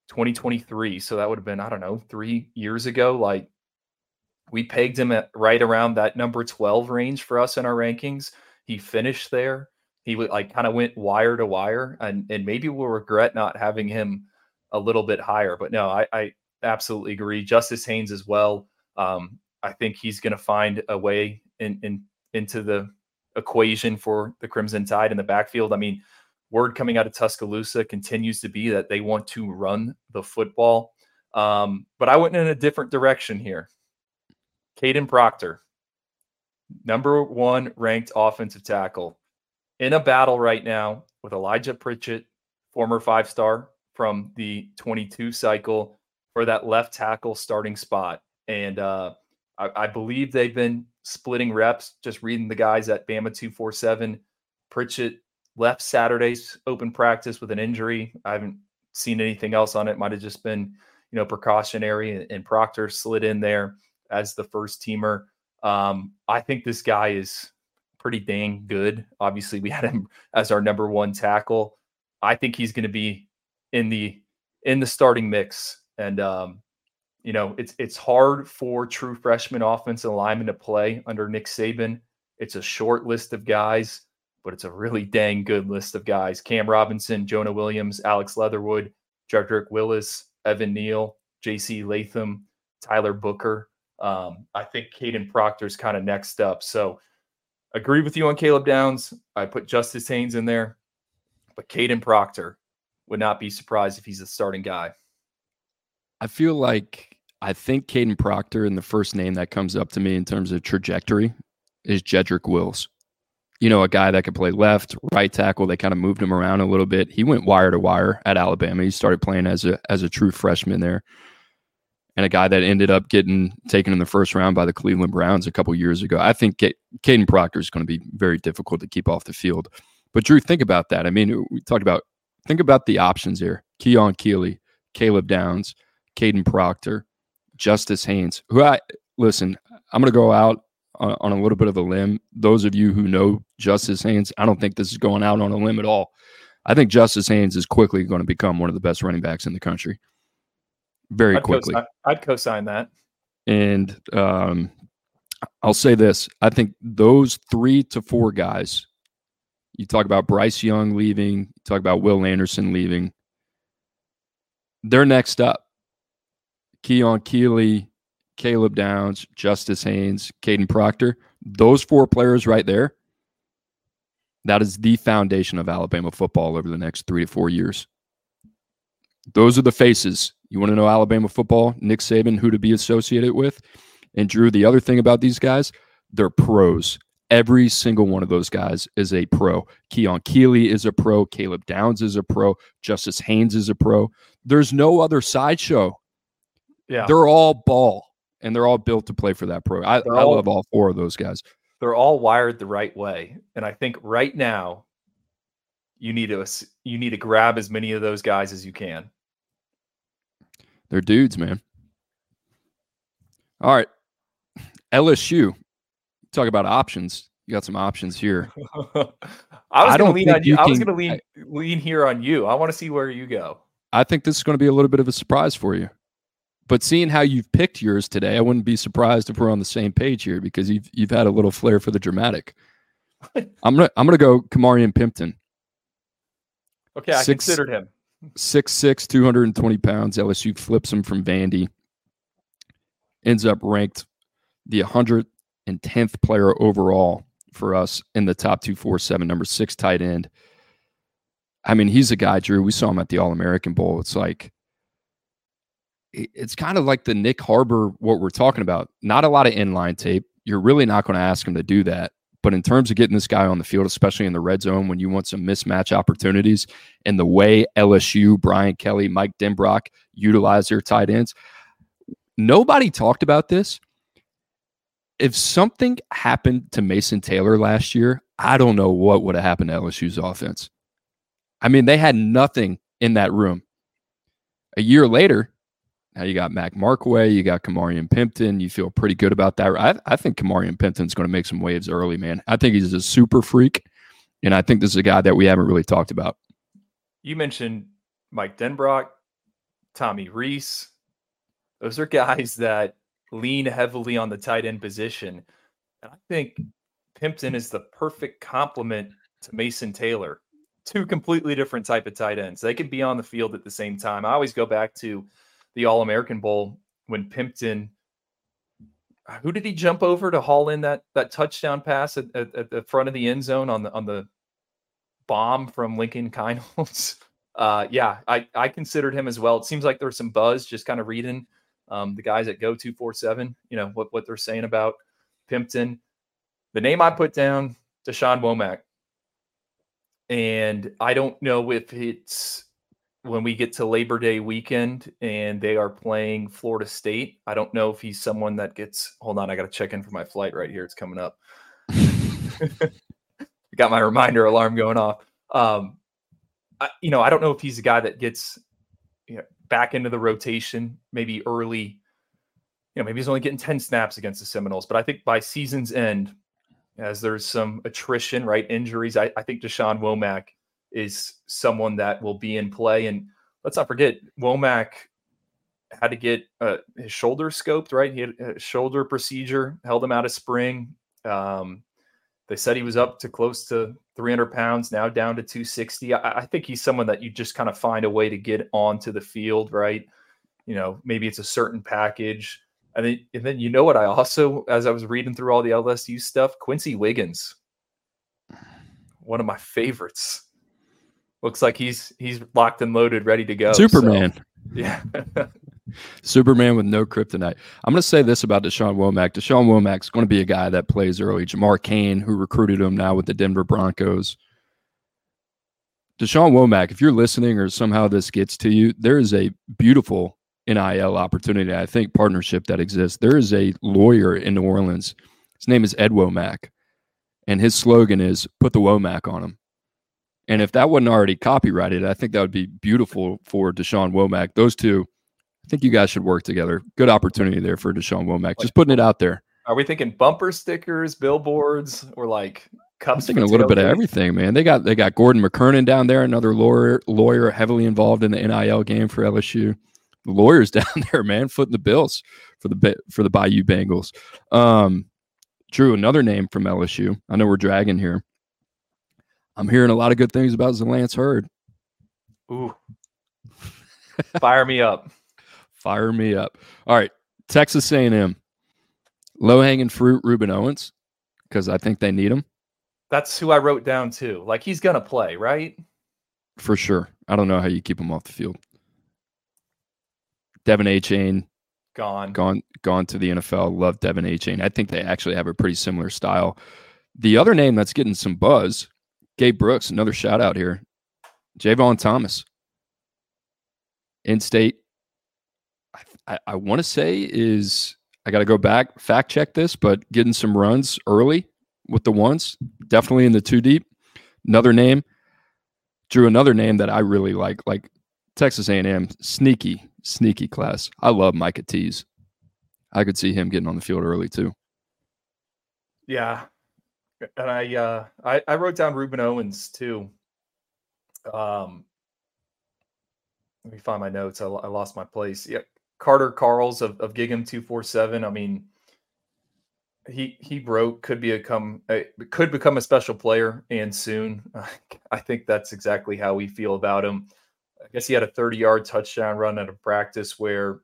2023. So that would have been, I don't know, three years ago. Like we pegged him at right around that number 12 range for us in our rankings. He finished there. He like kind of went wire to wire, and and maybe we'll regret not having him a little bit higher. But no, I, I absolutely agree. Justice Haynes as well. Um, I think he's going to find a way in, in into the equation for the Crimson Tide in the backfield. I mean, word coming out of Tuscaloosa continues to be that they want to run the football. Um, but I went in a different direction here. Kadyn Proctor, number one ranked offensive tackle, in a battle right now with Elijah Pritchett, former five star from the 22 cycle, for that left tackle starting spot. And uh, I, I believe they've been splitting reps, just reading the guys at Bama 247. Pritchett left Saturday's open practice with an injury. I haven't seen anything else on it. Might have just been, you know, precautionary. And, Proctor slid in there as the first teamer. Um, I think this guy is pretty dang good. Obviously, we had him as our number one tackle. I think he's going to be in the in the starting mix. And um, you know, it's it's hard for true freshman offensive linemen to play under Nick Saban. It's a short list of guys, but it's a really dang good list of guys. Cam Robinson, Jonah Williams, Alex Leatherwood, Jedrick Wills, Evan Neal, JC Latham, Tyler Booker. Um, I think Kadyn Proctor's kind of next up. So agree with you on Caleb Downs. I put Justice Haynes in there, but Kadyn Proctor would not be surprised if he's a starting guy.
I feel like I think Kadyn Proctor and the first name that comes up to me in terms of trajectory is Jedrick Wills. You know, a guy that could play left, right tackle. They kind of moved him around a little bit. He went wire to wire at Alabama. He started playing as a as a true freshman there and a guy that ended up getting taken in the first round by the Cleveland Browns a couple years ago. I think Kadyn Proctor is going to be very difficult to keep off the field. But Drew, think about that. I mean, we talked about think about the options here: Keon Keeley, Caleb Downs, Kadyn Proctor, Justice Haynes. Who I listen. I'm going to go out on, on a little bit of a limb. Those of you who know Justice Haynes, I don't think this is going out on a limb at all. I think Justice Haynes is quickly going to become one of the best running backs in the country very
I'd
quickly.
Co-sign, I'd co-sign that.
And um, I'll say this: I think those three to four guys. You talk about Bryce Young leaving. You talk about Will Anderson leaving. They're next up. Keon Keeley, Caleb Downs, Justice Haynes, Kadyn Proctor. Those four players right there. That is the foundation of Alabama football over the next three to four years. Those are the faces you want to know Alabama football, Nick Saban, who to be associated with. And Drew, the other thing about these guys, they're pros. Every single one of those guys is a pro. Keon Keeley is a pro. Caleb Downs is a pro. Justice Haynes is a pro. There's no other sideshow.
Yeah.
They're all ball and they're all built to play for that pro. I, I love all four of those guys.
They're all wired the right way. And I think right now you need to you need to grab as many of those guys as you can.
They're dudes, man. All right. LSU. Talk about options. You got some options here.
I was going to lean on you. you I was going to lean lean here on you. I want to see where you go.
I think this is going to be a little bit of a surprise for you. But seeing how you've picked yours today, I wouldn't be surprised if we're on the same page here because you've you've had a little flair for the dramatic. I'm gonna I'm gonna go Ka'Morreun Pimpton.
Okay, I Six, considered him.
6'6, 220 pounds. LSU flips him from Vandy. Ends up ranked the 110th player overall for us in the top 247, number six tight end. I mean, he's a guy, Drew. We saw him at the All American Bowl. It's like, it's kind of like the Nyck Harbor, what we're talking about. Not a lot of inline tape. You're really not going to ask him to do that. But in terms of getting this guy on the field, especially in the red zone when you want some mismatch opportunities, and the way LSU, Brian Kelly, Mike Denbrock utilize their tight ends, nobody talked about this. If something happened to Mason Taylor last year, I don't know what would have happened to LSU's offense. I mean, they had nothing in that room. A year later, now you got Mac Markway, you got Ka'Morreun Pimpton. You feel pretty good about that. I, I think Ka'Morreun Pimpton's going to make some waves early, man. I think he's a super freak, and I think this is a guy that we haven't really talked about.
You mentioned Mike Denbrock, Tommy Rees. Those are guys that lean heavily on the tight end position. And I think Pimpton is the perfect complement to Mason Taylor. Two completely different type of tight ends. They can be on the field at the same time. I always go back to the All American Bowl when Pimpton. Who did he jump over to haul in that that touchdown pass at, at, at the front of the end zone on the on the bomb from Lincoln Kienholz? Uh, yeah, I I considered him as well. It seems like there's some buzz just kind of reading um, the guys at Geaux Two Four Seven. You know what what they're saying about Pimpton. The name I put down, Dashawn Womack, and I don't know if it's when we get to Labor Day weekend and they are playing Florida State. I don't know if he's someone that gets. Hold on, I got to check in for my flight right here. It's coming up. got my reminder alarm going off. Um, I, you know, I don't know if he's a guy that gets you know, back into the rotation, maybe early. You know, maybe he's only getting 10 snaps against the Seminoles, but I think by season's end, as there's some attrition, right? Injuries, I, I think Dashawn Womack is someone that will be in play. And let's not forget Womack had to get uh, his shoulder scoped, right? He had a shoulder procedure, held him out of spring. Um, they said he was up to close to 300 pounds, now down to 260. I, I think he's someone that you just kind of find a way to get onto the field, right? You know, maybe it's a certain package. And then, and then you know what? I also, as I was reading through all the LSU stuff, Quincy Wiggins, one of my favorites. Looks like he's he's locked and loaded, ready to go.
Superman.
So, yeah.
Superman with no kryptonite. I'm going to say this about Dashawn Womack. Dashawn Womack's going to be a guy that plays early. Jamar Cain, who recruited him now with the Denver Broncos. Dashawn Womack, if you're listening or somehow this gets to you, there is a beautiful NIL opportunity, I think, partnership that exists. There is a lawyer in New Orleans. His name is Ed Womack. And his slogan is put the Womack on him. And if that wasn't already copyrighted, I think that would be beautiful for Dashawn Womack. Those two, I think you guys should work together. Good opportunity there for Dashawn Womack. Just putting it out there.
Are we thinking bumper stickers, billboards, or like cups?
I'm thinking a little bit of everything, man. They got they got Gordon McKernan down there, another lawyer lawyer heavily involved in the NIL game for LSU. The lawyers down there, man, footing the bills for the for the Bayou Bengals. Um, Drew, another name from LSU. I know we're dragging here. I'm hearing a lot of good things about Zalance Heard.
Ooh. Fire me up.
Fire me up. All right. Texas A&M. Low hanging fruit, Rueben Owens, because I think they need him.
That's who I wrote down too. Like he's gonna play, right?
For sure. I don't know how you keep him off the field. Devon Achane
gone,
gone, gone to the NFL. Love Devon Achane. I think they actually have a pretty similar style. The other name that's getting some buzz Gabe Brooks, another shout out here. Javon Thomas, in state. I, I, I want to say is I got to go back fact check this, but getting some runs early with the ones, definitely in the two deep. Another name, drew another name that I really like, like Texas A&M, sneaky, sneaky class. I love Micah Tease. I could see him getting on the field early too.
Yeah, and I uh I, I wrote down Rueben Owens too. Um let me find my notes. I, I lost my place. Yeah, Carter Karels of, of Gig'em two four seven. I mean, he he broke could become a, come. could become a special player and soon. I think that's exactly how we feel about him. I guess he had a 30 yard touchdown run at a practice where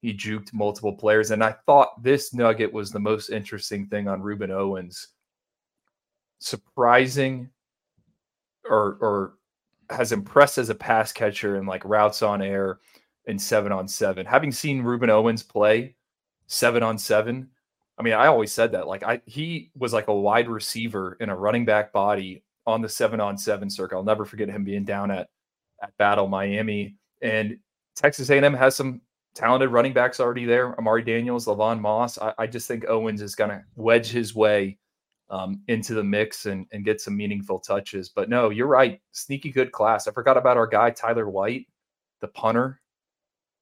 he juked multiple players, and I thought this nugget was the most interesting thing on Rueben Owens surprising or or has impressed as a pass catcher and like routes on air and seven on seven. Having seen Rueben Owens play seven on seven, I mean, I always said that. Like I he was like a wide receiver in a running back body on the seven on seven circuit. I'll never forget him being down at at Battle Miami. And Texas A&M has some talented running backs already there. Amari Daniels, Le'Veon Moss. I, I just think Owens is going to wedge his way um, into the mix and, and get some meaningful touches. But no, you're right. Sneaky good class. I forgot about our guy, Tyler White, the punter,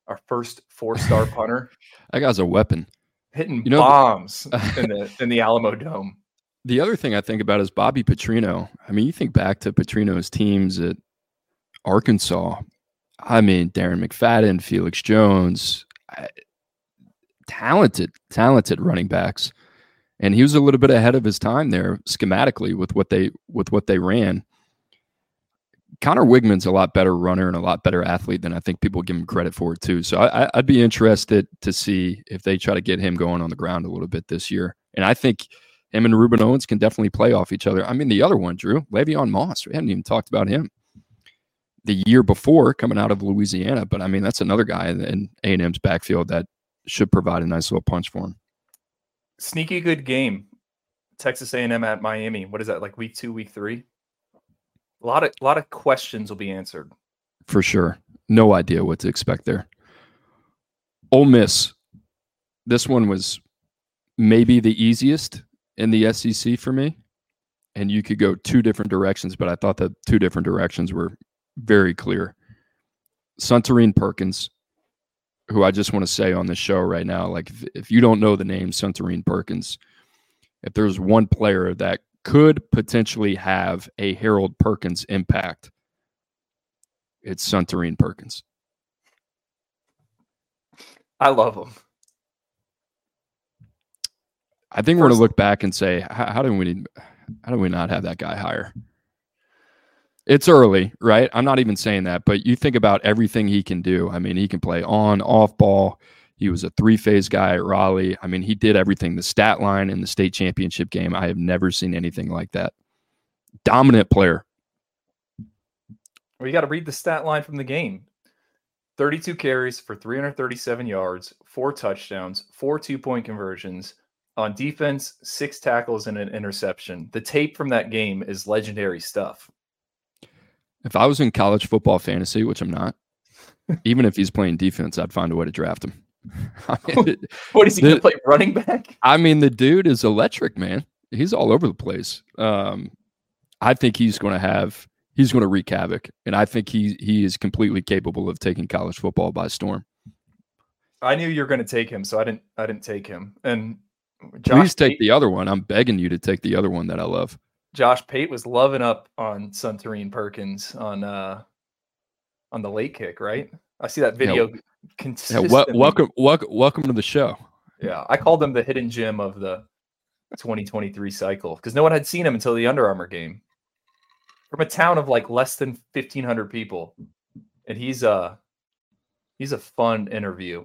our first four star punter.
that guy's a weapon.
Hitting you know, bombs in the in the Alamo Dome.
The other thing I think about is Bobby Petrino. I mean, you think back to Petrino's teams at Arkansas. I mean, Darren McFadden, Felix Jones, talented, talented running backs and he was a little bit ahead of his time there schematically with what they with what they ran. Conner Weigman's a lot better runner and a lot better athlete than I think people give him credit for too. So I, would be interested to see if they try to get him going on the ground a little bit this year. And I think him and Rueben Owens can definitely play off each other. I mean, the other one, Drew Le'Veon Moss, we haven't even talked about him the year before coming out of Louisiana, but I mean that's another guy in A and M's backfield that should provide a nice little punch for him
sneaky good game. Texas A&M at Miami. What is that like? Week two, week three. A lot of a lot of questions will be answered.
For sure. No idea what to expect there. Ole Miss. This one was maybe the easiest in the SEC for me. And you could go two different directions, but I thought the two different directions were very clear. Suntarine Perkins who I just want to say on the show right now, like if, if, you don't know the name Suntarine Perkins, if there's one player that could potentially have a Harold Perkins impact, it's Suntarine Perkins.
I love him.
I think we we're going to look back and say, how, how did we, how did we not have that guy higher? It's early, right? I'm not even saying that, but you think about everything he can do. I mean, he can play on, off ball. He was a three phase guy at Raleigh. I mean, he did everything. The stat line in the state championship game, I have never seen anything like that. Dominant player.
Well, you got to read the stat line from the game 32 carries for 337 yards, four touchdowns, four two point conversions. On defense, six tackles and an interception. The tape from that game is legendary stuff.
If I was in college football fantasy, which I'm not, even if he's playing defense, I'd find a way to draft him.
I mean, what is he going to play running back?
I mean, the dude is electric, man. He's all over the place. Um, I think he's going to have he's going to wreak havoc, and I think he he is completely capable of taking college football by storm.
I knew you were going to take him, so I didn't I didn't take him. And
Josh please take the other one. I'm begging you to take the other one that I love.
Josh Pate was loving up on Suntarine Perkins on uh on the late kick, right? I see that video yeah,
consistently. Yeah, welcome, welcome, welcome to the show.
Yeah, I called him the hidden gem of the 2023 cycle because no one had seen him until the Under Armour game from a town of like less than 1500 people and he's a he's a fun interview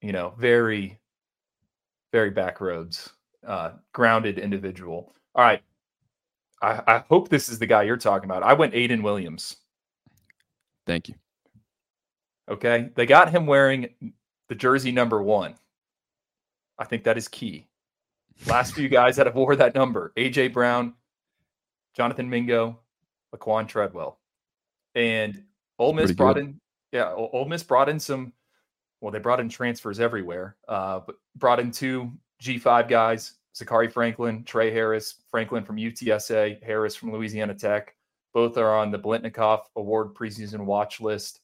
you know very very backroads uh grounded individual all right I, I hope this is the guy you're talking about. I went aiden williams.
Thank you.
Okay? They got him wearing the jersey number one. I think that is key. Last few guys that have wore that number aj brown jonathan mingo Laquan Treadwell. And Ole Miss Pretty brought good. in, yeah, Ole Miss brought in some, well, they brought in transfers everywhere, uh, but brought in two G5 guys, Zakhari Franklin, Trey Harris, Franklin from UTSA, Harris from Louisiana Tech. Both are on the Biletnikoff Award preseason watch list.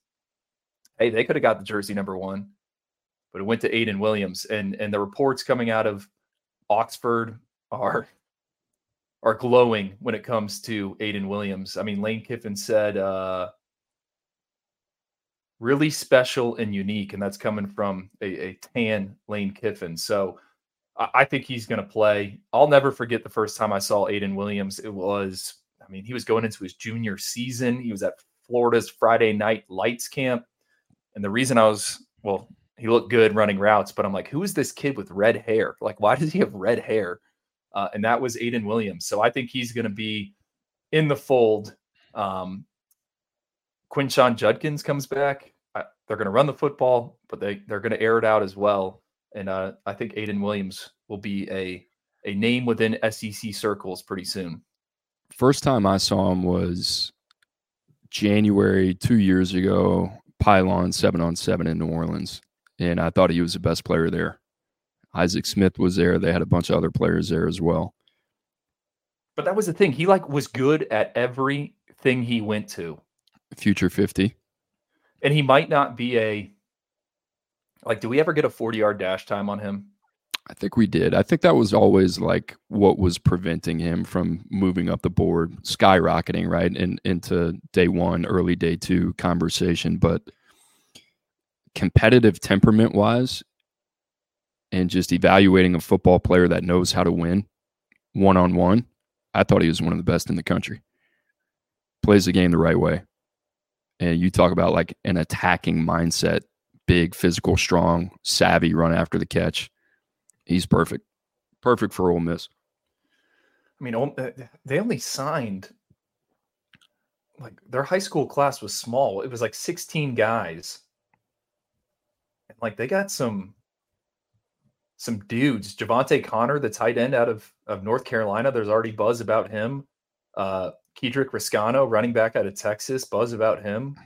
Hey, they could have got the jersey number one, but it went to Aiden Williams. And and the reports coming out of Oxford are are glowing when it comes to Aiden Williams. I mean, Lane Kiffin said uh, really special and unique, and that's coming from a, a tan Lane Kiffin. So I, think he's going to play. I'll never forget the first time I saw Aiden Williams. It was, I mean, he was going into his junior season. He was at Florida's Friday night lights camp. And the reason I was, well, he looked good running routes, but I'm like, who is this kid with red hair? Like, why does he have red hair? uh, and that was Aiden Williams. So I think he's going to be in the fold. Um, Quinshon Judkins comes back. I, they're going to run the football, but they they're going to air it out as well. And uh, I think Aiden Williams will be a a name within SEC circles pretty soon.
First time I saw him was January two years ago, Pylon seven on seven in New Orleans, and I thought he was the best player there. Isaac Smith was there. They had a bunch of other players there as well.
But that was the thing. He like was good at everything he went to.
Future 50.
And he might not be a like do we ever get a 40 yard dash time on him?
I think we did. I think that was always like what was preventing him from moving up the board, skyrocketing right in, into day one, early day two conversation. But competitive temperament wise, and just evaluating a football player that knows how to win one on one, I thought he was one of the best in the country. Plays the game the right way. And you talk about like an attacking mindset, big, physical, strong, savvy, run after the catch. He's perfect. Perfect for Ole Miss.
I mean, uh, they only signed like their high school class was small. It was like 16 guys. And like they got some some dudes. Javante Connor, the tight end out of, of North Carolina, there's already buzz about him. Uh, Kedrick Reescano, running back out of Texas, buzz about him.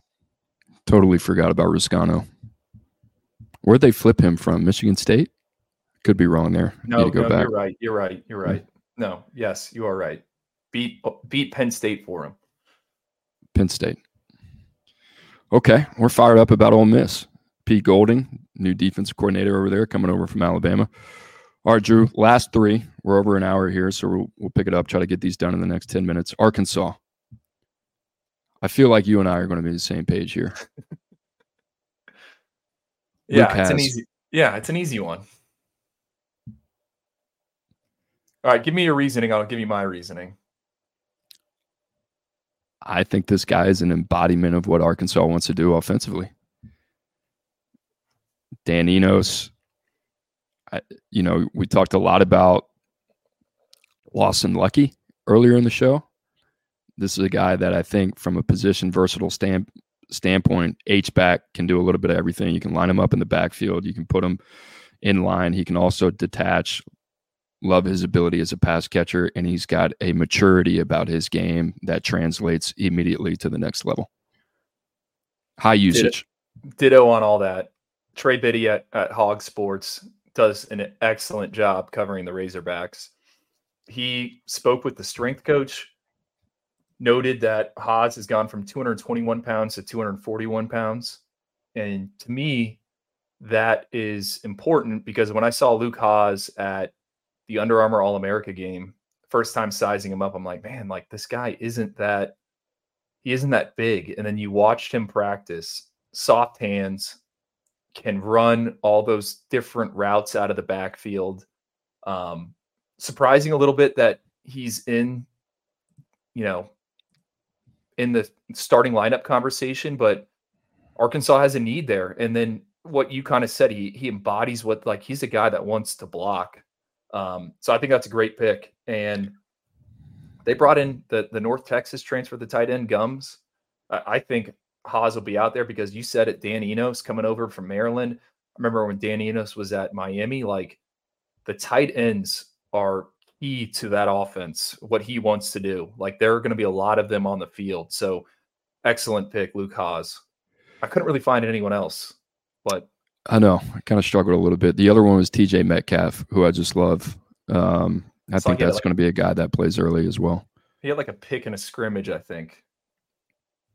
Totally forgot about Reescano. Where'd they flip him from? Michigan State? Could be wrong there.
No, no you're right. You're right. You're right. No, yes, you are right. Beat beat Penn State for him.
Penn State. Okay, we're fired up about Ole Miss. Pete Golding, new defensive coordinator over there, coming over from Alabama. All right, Drew, last three. We're over an hour here, so we'll, we'll pick it up, try to get these done in the next 10 minutes. Arkansas. I feel like you and I are going to be the same page here.
yeah, Luke it's has, an easy Yeah, it's an easy one. All right, give me your reasoning. I'll give you my reasoning.
I think this guy is an embodiment of what Arkansas wants to do offensively. Dan Enos, I, you know, we talked a lot about Lawson Luckie earlier in the show. This is a guy that I think, from a position versatile stand, standpoint, H back can do a little bit of everything. You can line him up in the backfield. You can put him in line. He can also detach. Love his ability as a pass catcher, and he's got a maturity about his game that translates immediately to the next level. High usage.
Ditto on all that. Trey Biddy at, at Hog Sports does an excellent job covering the Razorbacks. He spoke with the strength coach, noted that Hasz has gone from 221 pounds to 241 pounds. And to me, that is important because when I saw Luke Hasz at the Under Armour All America game, first time sizing him up, I'm like, man, like this guy isn't that he isn't that big. And then you watched him practice, soft hands, can run all those different routes out of the backfield. Um, surprising a little bit that he's in, you know, in the starting lineup conversation, but Arkansas has a need there. And then what you kind of said, he he embodies what like he's a guy that wants to block. Um, so I think that's a great pick. And they brought in the the North Texas transfer, the tight end Gums. I, I think Hasz will be out there because you said it. Dan Enos coming over from Maryland. I remember when Dan Enos was at Miami. Like the tight ends are key to that offense. What he wants to do. Like there are going to be a lot of them on the field. So excellent pick, Luke Hasz. I couldn't really find anyone else, but
I know I kind of struggled a little bit. The other one was TJ Metcalf, who I just love. Um, I think that's like, going to be a guy that plays early as well.
He had like a pick and a scrimmage, I think,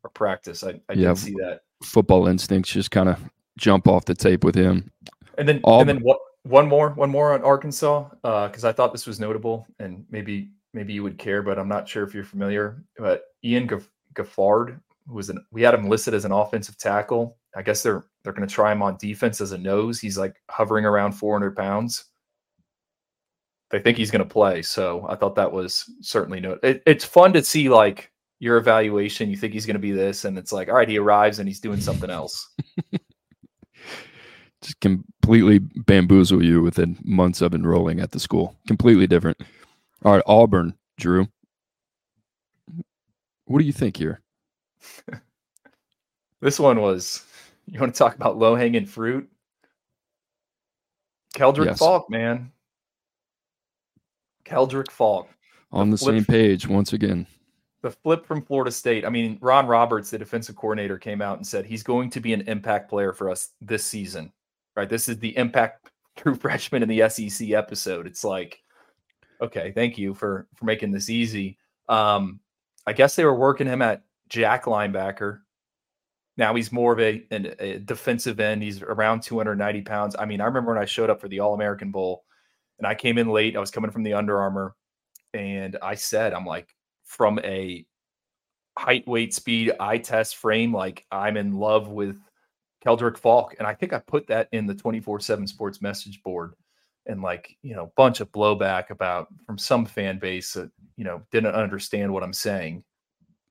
or practice. I, I yeah, did see that.
Football instincts just kind of jump off the tape with him.
And then, All, and then what? One more, one more on Arkansas, because uh, I thought this was notable, and maybe maybe you would care, but I'm not sure if you're familiar. But Ian Geffrard was an we had him listed as an offensive tackle. I guess they're they're going to try him on defense as a nose. He's like hovering around 400 pounds. They think he's going to play, so I thought that was certainly no. It, it's fun to see like your evaluation. You think he's going to be this, and it's like, all right, he arrives and he's doing something else.
Just completely bamboozle you within months of enrolling at the school. Completely different. All right, Auburn, Drew. What do you think here?
this one was you want to talk about low hanging fruit? Keldrick yes. Faulk, man. Keldrick Faulk.
On the, the same page once again.
The flip from Florida State. I mean, Ron Roberts, the defensive coordinator, came out and said he's going to be an impact player for us this season. Right. This is the impact true freshman in the SEC episode. It's like, okay, thank you for for making this easy. Um, I guess they were working him at jack linebacker. Now he's more of a, a, defensive end. He's around 290 pounds. I mean, I remember when I showed up for the All American Bowl and I came in late. I was coming from the Under Armour and I said, I'm like, from a height, weight, speed, eye test frame, like I'm in love with Keldrick Faulk. And I think I put that in the 24 7 sports message board and like, you know, bunch of blowback about from some fan base that, you know, didn't understand what I'm saying.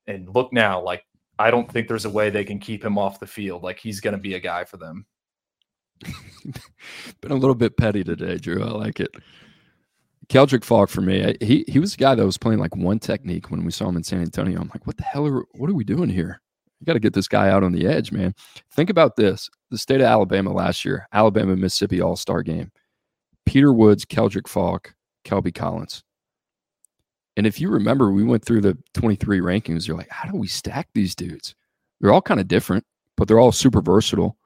And look now, like I don't think there's a way they can keep him off the field. Like he's going to be a guy for them.
Been a little bit petty today, Drew. I like it. Keldrick Faulk for me, he he was the guy that was playing like one technique when we saw him in San Antonio. I'm like, what the hell are what are we doing here? You got to get this guy out on the edge, man. Think about this: the state of Alabama last year, Alabama Mississippi All Star game. Peter Woods, Keldrick Faulk, Kelby Collins. And if you remember, we went through the 23 rankings. You're like, how do we stack these dudes? They're all kind of different, but they're all super versatile.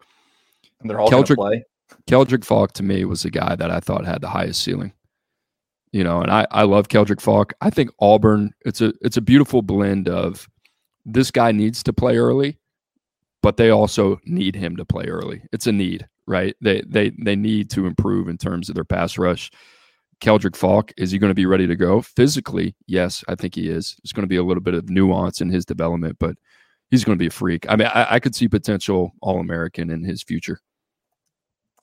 And they're all Keldrick, play.
Keldrick Faulk to me was the guy that I thought had the highest ceiling. You know, and I, I love Keldrick Faulk. I think Auburn, it's a it's a beautiful blend of this guy needs to play early, but they also need him to play early. It's a need, right? They they they need to improve in terms of their pass rush Keldrick Faulk, is he going to be ready to go? Physically, yes, I think he is. There's going to be a little bit of nuance in his development, but he's going to be a freak. I mean, I, I could see potential All American in his future.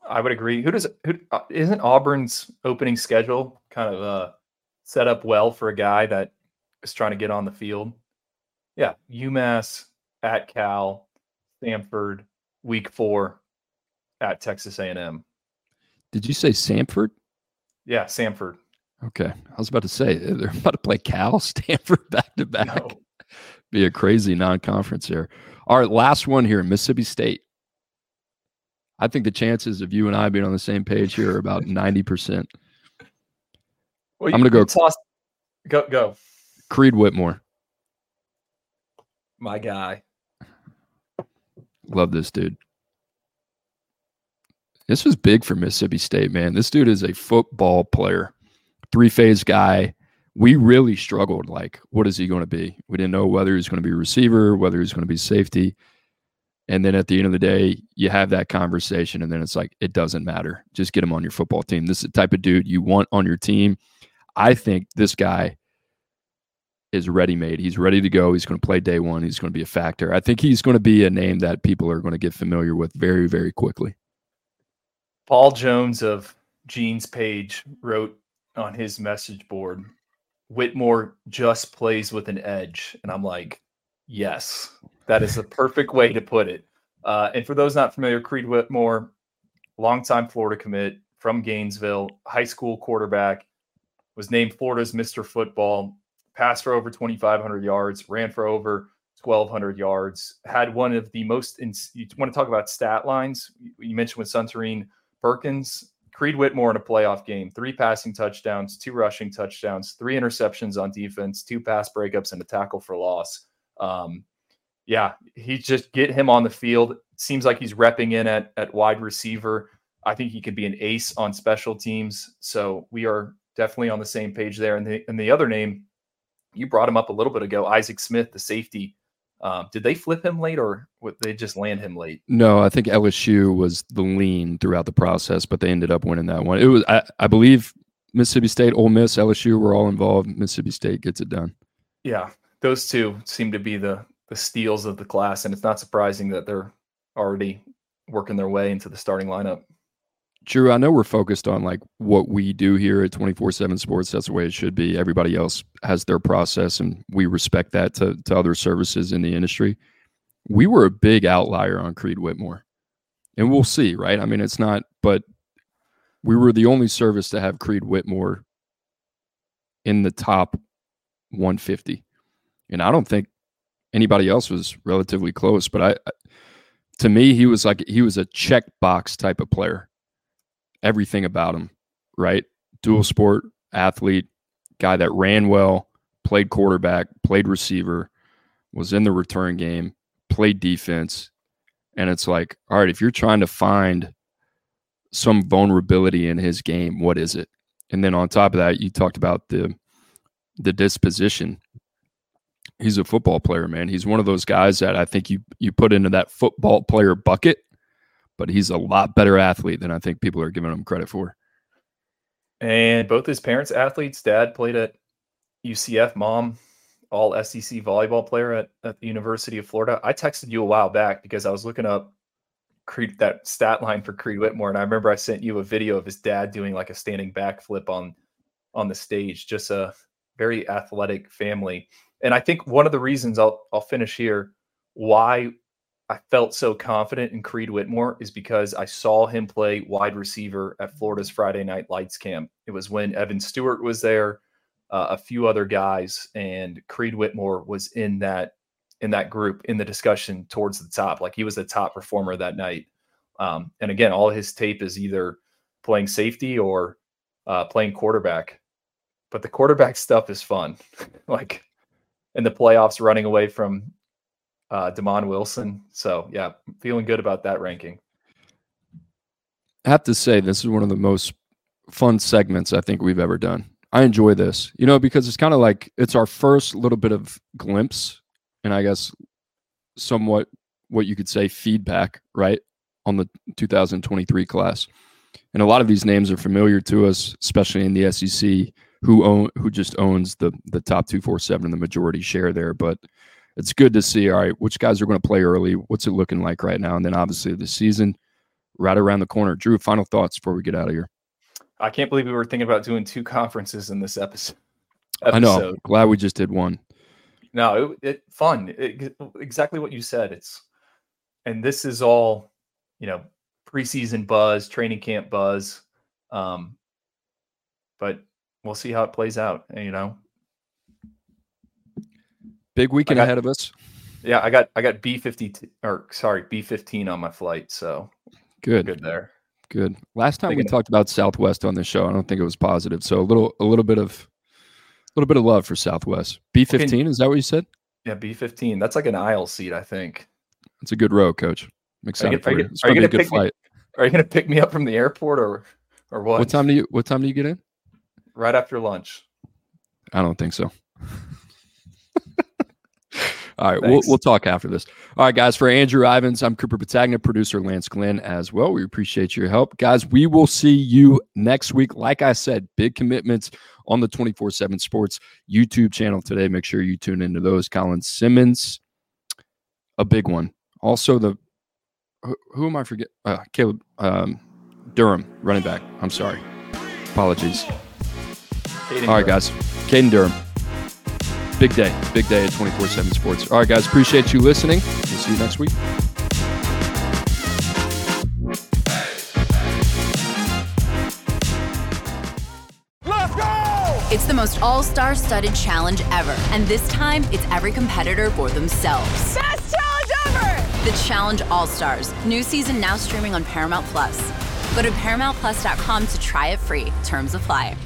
I would agree. Who does who uh, isn't Auburn's opening schedule kind of uh set up well for a guy that is trying to get on the field? Yeah, UMass at Cal, Stanford, week four at Texas A&M.
Did you say Samford?
Yeah, Samford.
Okay, I was about to say they're about to play Cal, Stanford back to back.
No.
Be a crazy non-conference here. All right, last one here, Mississippi State. I think the chances of you and I being on the same page here are about ninety percent.
Well,
I'm gonna go-
toss. Go go.
Creed Whitmore,
My guy.
love this dude. This was big for Mississippi State, man. This dude is a football player, three phase guy. We really struggled. Like, what is he going to be? We didn't know whether he's going to be receiver, whether he's going to be safety. And then at the end of the day, you have that conversation, and then it's like, it doesn't matter. Just get him on your football team. This is the type of dude you want on your team. I think this guy is ready made. He's ready to go. He's going to play day one. He's going to be a factor. I think he's going to be a name that people are going to get familiar with very, very quickly.
Paul Jones of Gene's page wrote on his message board, Whitmore just plays with an edge. And I'm like, yes, that is the perfect way to put it. Uh, and for those not familiar, Creed Whitmore, longtime Florida commit from Gainesville, high school quarterback, was named Florida's Mr. Football, passed for over 2,500 yards, ran for over 1,200 yards, had one of the most, you want to talk about stat lines? You mentioned with Suntarine Perkins, Creed Whitmore in a playoff game, three passing touchdowns, two rushing touchdowns, three interceptions on defense, two pass breakups, and a tackle for loss. Um, yeah, he just get him on the field. Seems like he's repping in at at wide receiver. I think he could be an ace on special teams. So we are definitely on the same page there. And the and the other name, you brought him up a little bit ago, Isaac Smith, the safety. Um, did they flip him late or would they just land him late?
No, I think LSU was the lean throughout the process, but they ended up winning that one. It was, I, I believe, Mississippi State, Ole Miss, LSU were all involved. Mississippi State gets it done.
Yeah, those two seem to be the the steals of the class, and it's not surprising that they're already working their way into the starting lineup.
Drew, I know we're focused on like what we do here at 24 7 Sports. That's the way it should be. Everybody else has their process, and we respect that to, to other services in the industry. We were a big outlier on Creed Whitmore, and we'll see, right? I mean, it's not, but we were the only service to have Creed Whitmore in the top 150. And I don't think anybody else was relatively close, but I, to me, he was like, he was a checkbox type of player everything about him, right? Dual mm-hmm. sport athlete, guy that ran well, played quarterback, played receiver, was in the return game, played defense. And it's like, all right, if you're trying to find some vulnerability in his game, what is it? And then on top of that, you talked about the the disposition. He's a football player, man. He's one of those guys that I think you you put into that football player bucket but he's a lot better athlete than I think people are giving him credit for.
And both his parents athletes. Dad played at UCF. Mom, all SEC volleyball player at, at the University of Florida. I texted you a while back because I was looking up Creed that stat line for Creed Whitmore, and I remember I sent you a video of his dad doing like a standing backflip on on the stage. Just a very athletic family. And I think one of the reasons I'll I'll finish here why I felt so confident in Creed Whitmore is because I saw him play wide receiver at Florida's Friday Night Lights camp. It was when Evan Stewart was there, uh, a few other guys, and Creed Whitmore was in that in that group in the discussion towards the top. Like he was the top performer that night. Um, and again, all his tape is either playing safety or uh, playing quarterback. But the quarterback stuff is fun. like in the playoffs, running away from uh, Demond Wilson. So yeah, feeling good about that ranking.
I have to say, this is one of the most fun segments I think we've ever done. I enjoy this, you know, because it's kind of like it's our first little bit of glimpse, and I guess somewhat what you could say feedback, right, on the 2023 class. And a lot of these names are familiar to us, especially in the SEC, who own who just owns the the top 247 and the majority share there. But it's good to see. All right, which guys are going to play early? What's it looking like right now? And then obviously the season. right around the corner. Drew, final thoughts before we get out of here.
I can't believe we were thinking about doing two conferences in this episode.
I know. Glad we just did one.
No, it, it fun. It, exactly what you said. It's and this is all, you know, preseason buzz, training camp buzz. Um, but we'll see how it plays out. You know,
big weekend
got,
ahead of us.
Yeah, I got I got B fifty or sorry B fifteen on my flight. So
good,
good there.
Good. Last time we talked about Southwest on this show, I don't think it was positive. So a little a little bit of a little bit of love for Southwest. B fifteen is that what you said?
Yeah, B fifteen. That's like an aisle seat, I think.
It's a good row, Coach. I'm excited
are you,
for you. It's are you
gonna
a good flight.
Me, are you going to pick me up from the airport or or what?
What time do you What time do you get in?
Right after lunch.
I don't think so. All right, we'll, we'll talk after this. All right, guys, for Andrew Ivins, I'm Cooper Petagna, producer Lance Glenn as well. We appreciate your help. Guys, we will see you next week. Like I said, big commitments on the 24 7 Sports YouTube channel today. Make sure you tune into those. Colin Simmons, a big one. Also, the who, who am I forget? Uh, Caleb um, Durham, running back. I'm sorry. Apologies. All right, guys. Caden Durham. Big day. Big day at 24 7 Sports. All right, guys. Appreciate you listening. We'll see you next week. Let's go!
It's the most all star studded challenge ever. And this time, it's every competitor for themselves.
Best challenge ever!
The Challenge All Stars. New season now streaming on Paramount Plus. Go to ParamountPlus.com to try it free. Terms apply.